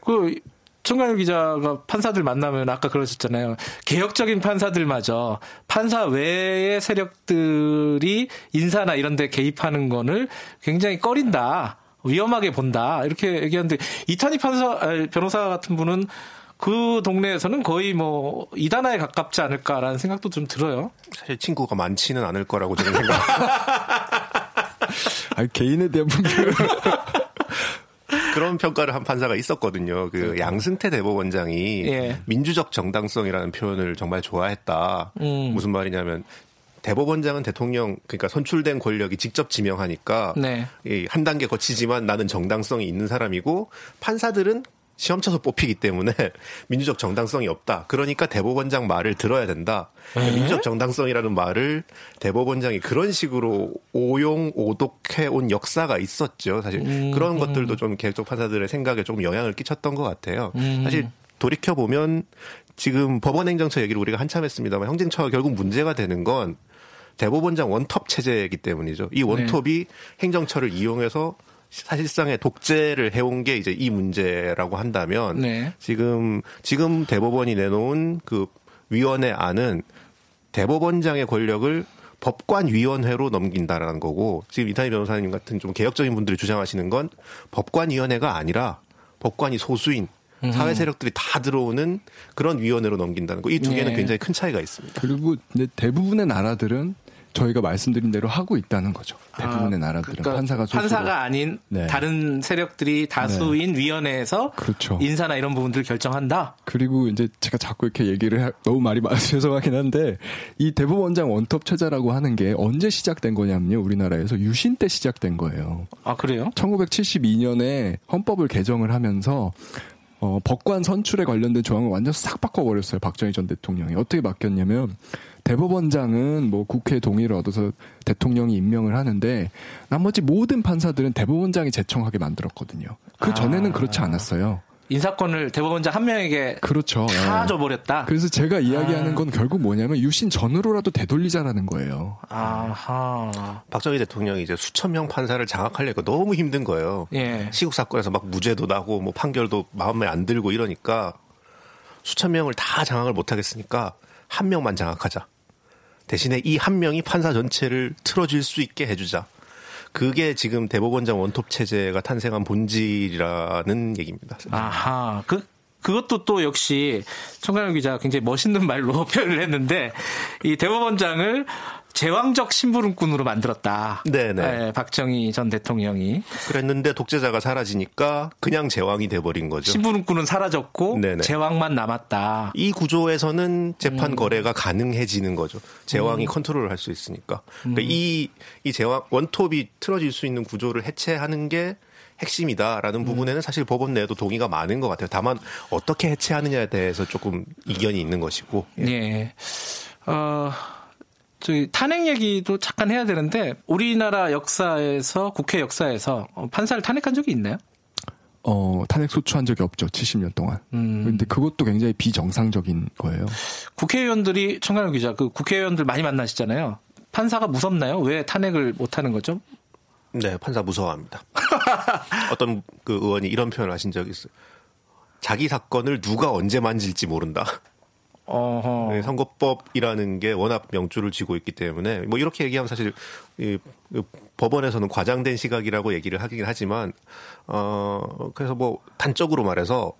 그 청강일 기자가 판사들 만나면 아까 그러셨잖아요. 개혁적인 판사들마저 판사 외의 세력들이 인사나 이런 데 개입하는 거를 굉장히 꺼린다. 위험하게 본다. 이렇게 얘기하는데 이탄희 판사 변호사 같은 분은 그 동네에서는 거의 뭐 이단화에 가깝지 않을까라는 생각도 좀 들어요.
사실 친구가 많지는 않을 거라고 저는 생각.
아 개인에 대한 분들
그런 평가를 한 판사가 있었거든요. 그 그러니까. 양승태 대법원장이 예. 민주적 정당성이라는 표현을 정말 좋아했다. 음. 무슨 말이냐면 대법원장은 대통령 그러니까 선출된 권력이 직접 지명하니까 네. 한 단계 거치지만 나는 정당성이 있는 사람이고 판사들은 시험 쳐서 뽑히기 때문에 민주적 정당성이 없다. 그러니까 대법원장 말을 들어야 된다. 그러니까 민주적 정당성이라는 말을 대법원장이 그런 식으로 오용 오독해 온 역사가 있었죠. 사실 음, 그런 음. 것들도 좀 개혁적 판사들의 생각에 조금 영향을 끼쳤던 것 같아요. 음. 사실 돌이켜 보면 지금 법원행정처 얘기를 우리가 한참 했습니다만 행정처가 결국 문제가 되는 건 대법원장 원톱 체제이기 때문이죠. 이 원톱이 네. 행정처를 이용해서 사실상의 독재를 해온 게 이제 이 문제라고 한다면 네. 지금 지금 대법원이 내놓은 그 위원회 안은 대법원장의 권력을 법관위원회로 넘긴다라는 거고 지금 이탄희 변호사님 같은 좀 개혁적인 분들이 주장하시는 건 법관위원회가 아니라 법관이 소수인 사회 세력들이 다 들어오는 그런 위원회로 넘긴다는 거. 이 두 개는 네. 굉장히 큰 차이가 있습니다.
그리고 대부분의 나라들은 저희가 말씀드린 대로 하고 있다는 거죠. 대부분의
아,
나라들은
그러니까
판사가 소수로.
판사가 아닌
네.
다른 세력들이 다수인 위원회에서
그렇죠.
인사나 이런 부분들을 결정한다.
그리고 이제 제가 자꾸 이렇게 얘기를 해- 너무 말이 많아서 죄송하긴 한데 이 대법원장 원톱 체제라고 하는 게 언제 시작된 거냐면요. 우리나라에서 유신 때 시작된 거예요.
아 그래요?
1972년에 헌법을 개정을 하면서 어, 법관 선출에 관련된 조항을 완전 싹 바꿔버렸어요. 박정희 전 대통령이. 어떻게 바뀌었냐면 대법원장은 뭐 국회 동의를 얻어서 대통령이 임명을 하는데 나머지 모든 판사들은 대법원장이 제청하게 만들었거든요. 그 전에는 그렇지 않았어요.
인사권을 대법원장 한 명에게
그렇죠.
다
예.
줘버렸다.
그래서 제가 이야기하는
아.
건 결국 뭐냐면 유신 전으로라도 되돌리자라는 거예요.
아하.
박정희 대통령이 이제 수천 명 판사를 장악하려니까 너무 힘든 거예요.
예.
시국 사건에서 막 무죄도 나고 뭐 판결도 마음에 안 들고 이러니까 수천 명을 다 장악을 못 하겠으니까 한 명만 장악하자. 대신에 이 한 명이 판사 전체를 틀어줄 수 있게 해주자. 그게 지금 대법원장 원톱 체제가 탄생한 본질이라는 얘기입니다.
아하. 그 그것도 또 역시 청강현 기자 가 굉장히 멋있는 말로 표현을 했는데 이 대법원장을 제왕적 심부름꾼으로 만들었다.
네네.
예, 박정희 전 대통령이
그랬는데 독재자가 사라지니까 그냥 제왕이 돼버린 거죠.
심부름꾼은 사라졌고
네네.
제왕만 남았다.
이 구조에서는 재판
음.
거래가 가능해지는 거죠. 제왕이
음.
컨트롤을 할 수 있으니까. 그러니까
음.
이, 이 제왕, 원톱이 틀어질 수 있는 구조를 해체하는 게 핵심이다라는
음.
부분에는 사실 법원 내에도 동의가 많은 것 같아요. 다만 어떻게 해체하느냐에 대해서 조금 이견이 있는 것이고.
예. 어, 저기 탄핵 얘기도 잠깐 해야 되는데 우리나라 역사에서 국회 역사에서 어, 판사를 탄핵한 적이 있나요?
어, 탄핵 소추한 적이 없죠. 70년 동안.
음.
근데 그것도 굉장히 비정상적인 거예요.
국회의원들이 청강현 기자 그 국회의원들 많이 만나시잖아요. 판사가 무섭나요? 왜 탄핵을 못 하는 거죠?
네, 판사 무서워합니다. 어떤 그 의원이 이런 표현을 하신 적이 있어요. 자기 사건을 누가 언제 만질지 모른다.
어허.
네, 선거법이라는 게 워낙 명주를 쥐고 있기 때문에 뭐 이렇게 얘기하면 사실 이, 이 법원에서는 과장된 시각이라고 얘기를 하긴 하지만 어 그래서 뭐 단적으로 말해서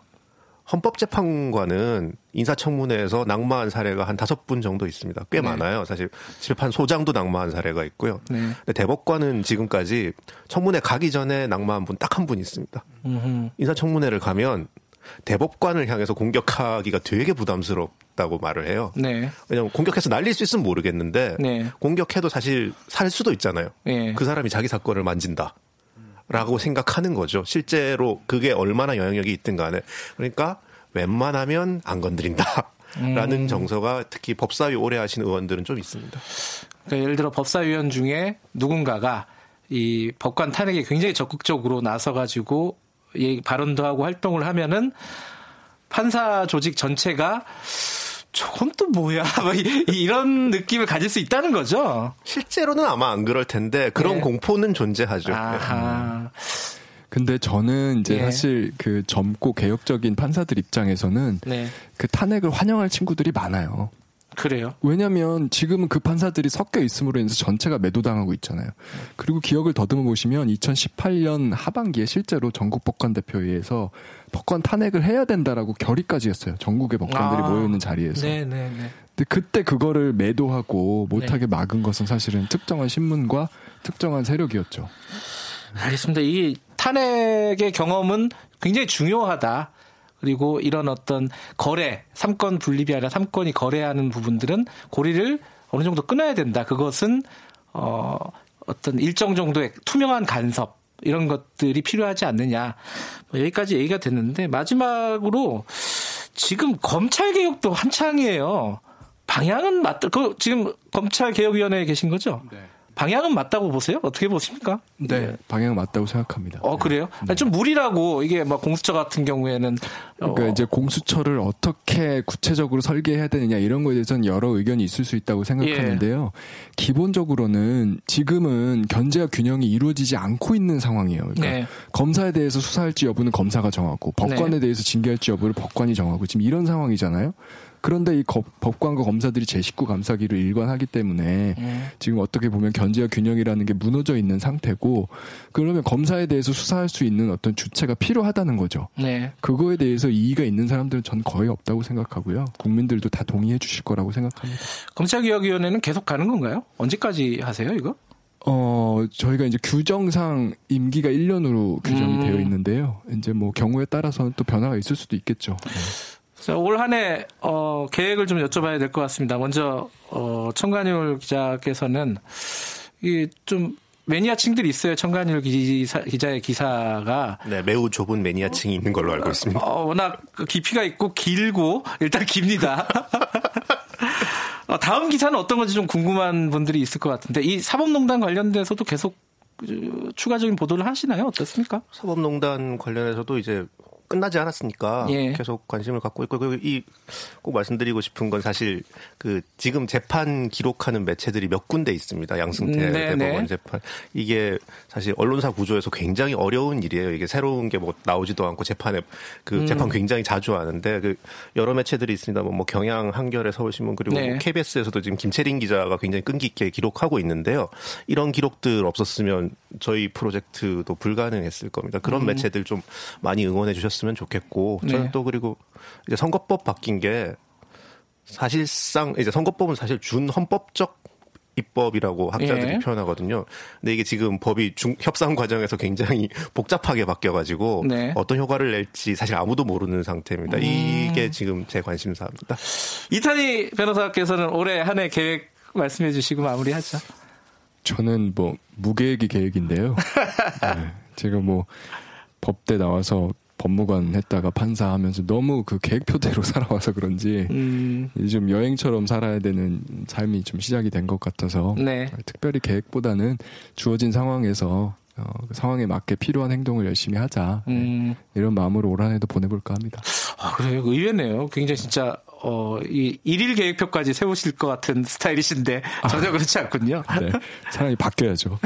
헌법재판관은 인사청문회에서 낙마한 사례가 한 다섯 분 정도 있습니다. 꽤
네.
많아요. 사실 재판 소장도 낙마한 사례가 있고요.
네.
근데 대법관은 지금까지 청문회 가기 전에 낙마한 분 딱 한 분 있습니다.
음흠.
인사청문회를 가면 대법관을 향해서 공격하기가 되게 부담스럽다고 말을 해요.
네.
왜냐면 공격해서 날릴 수 있으면 모르겠는데
네.
공격해도 사실 살 수도 있잖아요.
네.
그 사람이 자기 사건을 만진다. 라고 생각하는 거죠. 실제로 그게 얼마나 영향력이 있든 간에. 그러니까 웬만하면 안 건드린다. 라는
음.
정서가 특히 법사위 오래 하신 의원들은 좀 있습니다.
그러니까 예를 들어 법사위원 중에 누군가가 이 법관 탄핵에 굉장히 적극적으로 나서가지고 이 발언도 하고 활동을 하면은 판사 조직 전체가 저건 또 뭐야 막 이- 이런 느낌을 가질 수 있다는 거죠.
실제로는 아마 안 그럴 텐데 그런
네.
공포는 존재하죠.
아하.
근데 저는 이제
예.
사실 그 젊고 개혁적인 판사들 입장에서는
네.
그 탄핵을 환영할 친구들이 많아요.
그래요.
왜냐하면 지금은 그 판사들이 섞여 있음으로 인해서 전체가 매도당하고 있잖아요. 그리고 기억을 더듬어 보시면 2018년 하반기에 실제로 전국 법관 대표회에서 법관 탄핵을 해야 된다라고 결의까지 했어요. 전국의 법관들이
아.
모여 있는 자리에서.
네, 네, 네.
근데 그때 그거를 매도하고 못하게
네.
막은 것은 사실은 특정한 신문과 특정한 세력이었죠.
알겠습니다. 이 탄핵의 경험은 굉장히 중요하다. 그리고 이런 어떤 거래, 삼권 분립이 아니라 삼권이 거래하는 부분들은 고리를 어느 정도 끊어야 된다. 그것은 어 어떤 일정 정도의 투명한 간섭 이런 것들이 필요하지 않느냐. 뭐 여기까지 얘기가 됐는데 마지막으로 지금 검찰 개혁도 한창이에요. 방향은 맞다. 그 지금 검찰 개혁위원회에 계신 거죠? 방향은 맞다고 보세요? 어떻게 보십니까?
네, 방향은 맞다고 생각합니다.
어 그래요? 아니, 좀 무리라고 이게 막 공수처 같은 경우에는 어,
그러니까 이제 공수처를 어떻게 구체적으로 설계해야 되느냐 이런 거에 대해서는 여러 의견이 있을 수 있다고 생각하는데요.
예.
기본적으로는 지금은 견제와 균형이 이루어지지 않고 있는 상황이에요. 그러니까
네.
검사에 대해서 수사할지 여부는 검사가 정하고 법관에
네.
대해서 징계할지 여부를 법관이 정하고 지금 이런 상황이잖아요. 그런데 이 거- 법관과 검사들이 제 식구 감사기를 일관하기 때문에
예.
지금 어떻게 보면 견제와 균형이라는 게 무너져 있는 상태고 그러면 검사에 대해서 수사할 수 있는 어떤 주체가 필요하다는 거죠.
네.
그거에 대해서 이의가 있는 사람들은 전 거의 없다고 생각하고요. 국민들도 다 동의해 주실 거라고 생각합니다.
검찰개혁위원회는 계속 가는 건가요? 언제까지 하세요, 이거?
어, 저희가 이제 규정상 임기가 1년으로 규정이
음.
되어 있는데요. 이제 뭐 경우에 따라서는 또 변화가 있을 수도 있겠죠.
자, 올 한 해, 어, 계획을 좀 여쭤봐야 될 것 같습니다. 먼저, 어, 청관율 기자께서는, 이, 좀, 매니아층들이 있어요. 청관율 기사, 기자의 기사가.
네, 매우 좁은 매니아층이 있는 걸로 알고 있습니다.
어, 워낙 그 깊이가 있고 길고, 일단 깁니다. 어, 다음 기사는 어떤 건지 좀 궁금한 분들이 있을 것 같은데, 이 사법농단 관련돼서도 계속 그, 추가적인 보도를 하시나요? 어떻습니까?
사법농단 관련해서도 이제 끝나지 않았으니까
예.
계속 관심을 갖고 있고 그이꼭 말씀드리고 싶은 건 사실 그 지금 재판 기록하는 매체들이 몇 군데 있습니다. 양승태
음, 네,
대법원
네.
재판 이게 사실 언론사 구조에서 굉장히 어려운 일이에요. 이게 새로운 게 뭐 나오지도 않고 재판에 그
음.
재판 굉장히 자주 하는데 그 여러 매체들이 있습니다. 뭐, 뭐 경향, 한겨레, 서울신문 그리고
네.
뭐 KBS에서도 지금 김채린 기자가 굉장히 끈기 있게 기록하고 있는데요. 이런 기록들 없었으면 저희 프로젝트도 불가능했을 겁니다. 그런
음.
매체들 좀 많이 응원해 주셨으면 좋겠고 저는
네.
또 그리고 이제 선거법 바뀐 게 사실상 이제 선거법은 사실 준 헌법적 입법이라고 학자들이
예.
표현하거든요. 근데 이게 지금 법이 중, 협상 과정에서 굉장히 복잡하게 바뀌어가지고
네.
어떤 효과를 낼지 사실 아무도 모르는 상태입니다.
음.
이게 지금 제 관심사입니다.
이탄희 변호사께서는 올해 한 해 계획 말씀해 주시고 마무리하죠.
저는 뭐 무계획이 계획인데요. 네, 제가 뭐 법대 나와서 법무관 했다가 판사 하면서 너무 그 계획표대로 살아와서 그런지
음,
좀 여행처럼 살아야 되는 삶이 좀 시작이 된 것 같아서
네.
특별히 계획보다는 주어진 상황에서 어, 그 상황에 맞게 필요한 행동을 열심히 하자
음.
이런 마음으로 올 한해도 보내볼까 합니다.
아, 그래요. 의외네요. 굉장히 진짜, 어, 이, 일일 계획표까지 세우실 것 같은 스타일이신데, 전혀 그렇지 않군요.
네, 사람이 바뀌어야죠.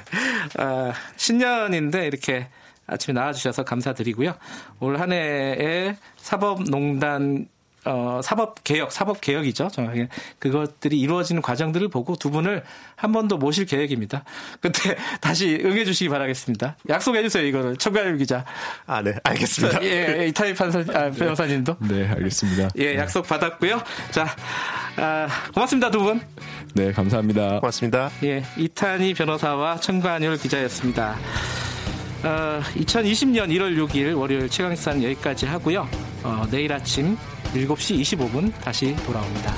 아, 신년인데, 이렇게 아침에 나와주셔서 감사드리고요. 올 한 해에 사법농단, 어, 사법 개혁, 사법 개혁이죠. 정확하게. 그것들이 이루어지는 과정들을 보고 두 분을 한 번 더 모실 계획입니다. 그때 다시 응해주시기 바라겠습니다. 약속해주세요, 이거를. 청가율 기자.
아, 네, 알겠습니다.
예, 예, 이타이 판사, 아, 변호사님도.
네, 알겠습니다.
예, 약속 받았고요. 자, 아, 고맙습니다, 두 분.
네, 감사합니다.
고맙습니다.
예, 이탄희 변호사와 청관율 기자였습니다. 어, 2020년 1월 6일 월요일 최강시사는 여기까지 하고요. 어, 내일 아침 7시 25분 다시 돌아옵니다.